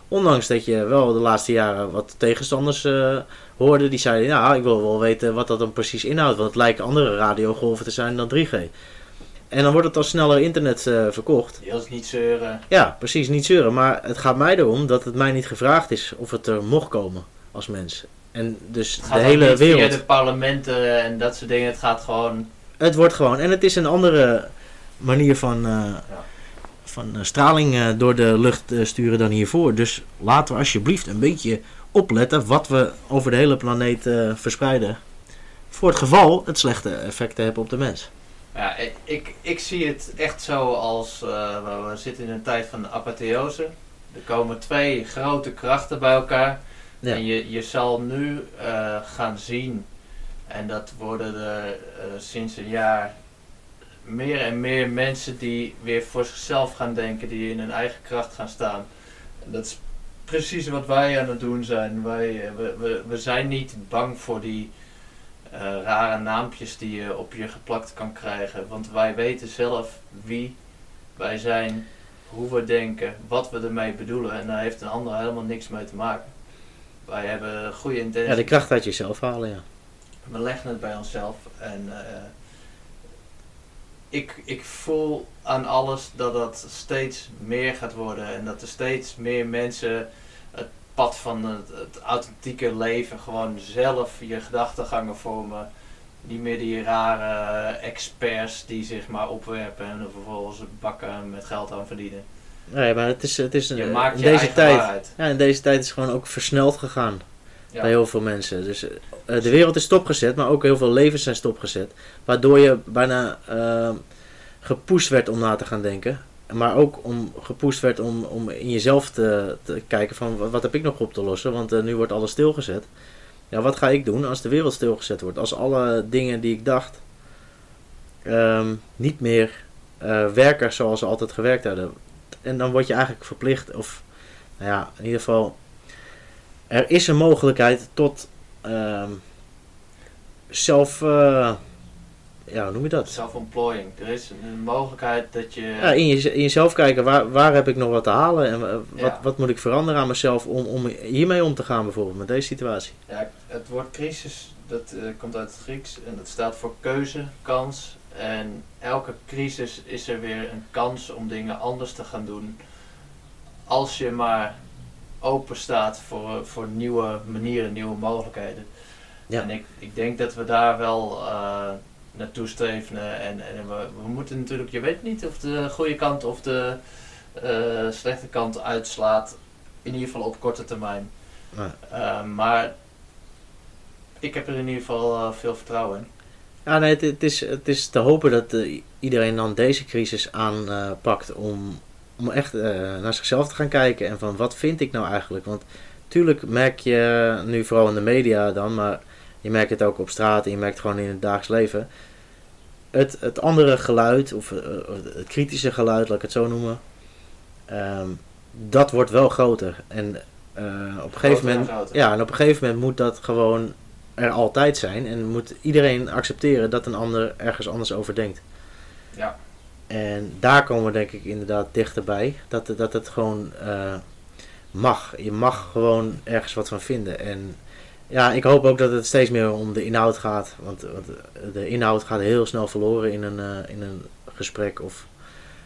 Ondanks dat je wel de laatste jaren wat tegenstanders eh, hoorde. Die zeiden, nou, ik wil wel weten wat dat dan precies inhoudt. Want het lijken andere radiogolven te zijn dan 3G. En dan wordt het als sneller internet eh, verkocht. Heel niet zeuren. Ja, precies, niet zeuren. Maar het gaat mij erom dat het mij niet gevraagd is of het er mocht komen als mens. En dus Het de gaat ook hele niet wereld. via de parlementen en dat soort dingen. Het gaat gewoon. Het wordt gewoon. En het is een andere manier van, eh, van eh, straling door de lucht sturen dan hiervoor. Dus laten we alsjeblieft een beetje opletten wat we over de hele planeet verspreiden. Voor het geval het slechte effecten heeft op de mens. Ja, ik- ik, ik zie het echt zo als eh, we- zitten in een tijd van apotheose. Er komen twee grote krachten bij elkaar. Ja. En je, je zal nu eh, gaan zien, en dat worden er eh, sinds een jaar meer en meer mensen die weer voor zichzelf gaan denken, die in hun eigen kracht gaan staan. En dat is precies wat wij aan het doen zijn. Wij, we, we, we zijn niet bang voor die eh, rare naampjes die je op je geplakt kan krijgen. Want wij weten zelf wie wij zijn, hoe we denken, wat we ermee bedoelen. En daar heeft een ander helemaal niks mee te maken. Wij hebben goede intenties. Ja, de kracht uit jezelf halen, ja. We leggen het bij onszelf. En eh, ik, ik voel aan alles dat dat steeds meer gaat worden. En dat er steeds meer mensen pad van het, het authentieke leven gewoon zelf je gedachtegangen vormen. Niet meer die rare experts die zich maar opwerpen en er vervolgens bakken met geld aan verdienen. Nee, maar het is, het is een, Je maakt in deze tijd. waarheid. Ja, in deze tijd is het gewoon ook versneld gegaan. Ja. bij heel veel mensen. Dus eh, de wereld is stopgezet, maar ook heel veel levens zijn stopgezet. Waardoor je bijna uh, gepusht werd om na te gaan denken. Maar ook om gepusht werd om, om in jezelf te, te kijken van wat, heb ik nog op te lossen. Want uh, nu wordt alles stilgezet. Ja, wat ga ik doen als de wereld stilgezet wordt? Als alle dingen die ik dacht um, niet meer uh, werken zoals ze altijd gewerkt hadden. En dan word je eigenlijk verplicht, of nou ja, in ieder geval er is een mogelijkheid tot uh, zelf, uh, ja, hoe noem je dat? Self-employing. Er is een mogelijkheid dat je... Ja, in, je, in jezelf kijken, waar, waar heb ik nog wat te halen en wat, Ja. wat moet ik veranderen aan mezelf om, om hiermee om te gaan bijvoorbeeld, met deze situatie. Ja, het woord crisis, dat eh, komt uit het Grieks en dat staat voor keuze, kans. En elke crisis is er weer een kans om dingen anders te gaan doen. Als je maar open staat voor, voor nieuwe manieren, nieuwe mogelijkheden. Ja. En ik, ik denk dat we daar wel uh, naartoe streven. En, en we, we moeten natuurlijk, je weet niet of de goede kant of de uh, slechte kant uitslaat. In ieder geval op korte termijn. Uh, maar ik heb er in ieder geval uh, veel vertrouwen in. Ja, nee, het, het, is, het is te hopen dat iedereen dan deze crisis aanpakt om, om echt naar zichzelf te gaan kijken en van wat vind ik nou eigenlijk? Want tuurlijk merk je nu vooral in de media dan, maar je merkt het ook op straat en je merkt het gewoon in het dagelijks leven. Het, het andere geluid, of uh, het kritische geluid, laat ik het zo noemen, um, dat wordt wel groter. En uh, op, een gegeven moment, ja, en op een gegeven moment moet dat gewoon er altijd zijn en moet iedereen accepteren dat een ander ergens anders over denkt. Ja. En daar komen we denk ik inderdaad dichterbij. Dat, dat het gewoon uh, mag. Je mag gewoon ergens wat van vinden. En ja, ik hoop ook dat het steeds meer om de inhoud gaat. Want, want de inhoud gaat heel snel verloren in een, uh, in een gesprek of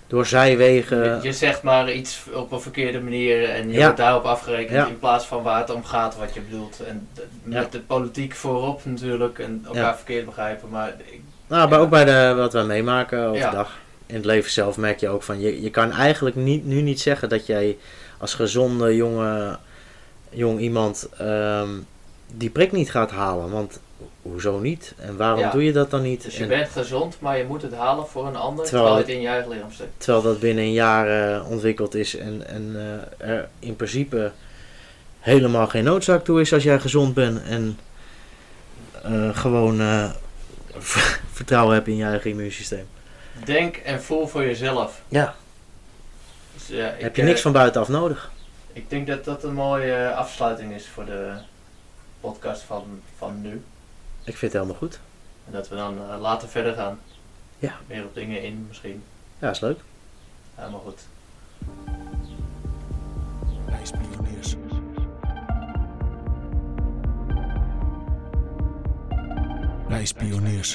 door zijwegen. Je, je, zegt maar iets op een verkeerde manier en je Ja. wordt daarop afgerekend Ja. in plaats van waar het om gaat wat je bedoelt. En met Ja. de politiek voorop natuurlijk en elkaar verkeerd begrijpen. Maar ik, Nou, maar ook bij de, wat wij meemaken overdag. In het leven zelf merk je ook van, je, je kan eigenlijk niet, nu niet zeggen dat jij als gezonde jonge, jong iemand ehm, die prik niet gaat halen. Want hoezo niet? En waarom Ja. doe je dat dan niet? dus je En bent gezond, maar je moet het halen voor een ander Terwijl terwijl, het- in je eigen lichaam zit. terwijl dat binnen een jaar eh, ontwikkeld is en, en eh, er in principe helemaal geen noodzaak toe is als jij gezond bent en eh, gewoon vertrouwen hebt in je eigen immuunsysteem. Denk en voel voor jezelf. Ja, Dus, ja, ik, heb je niks van buitenaf nodig. Ik denk dat dat een mooie afsluiting is voor de podcast van, van nu. Ik vind het helemaal goed. En dat we dan eh, later verder gaan. Ja. Meer op dingen in misschien. Ja, is leuk. Helemaal goed. Wijspioniers. Wijspioniers.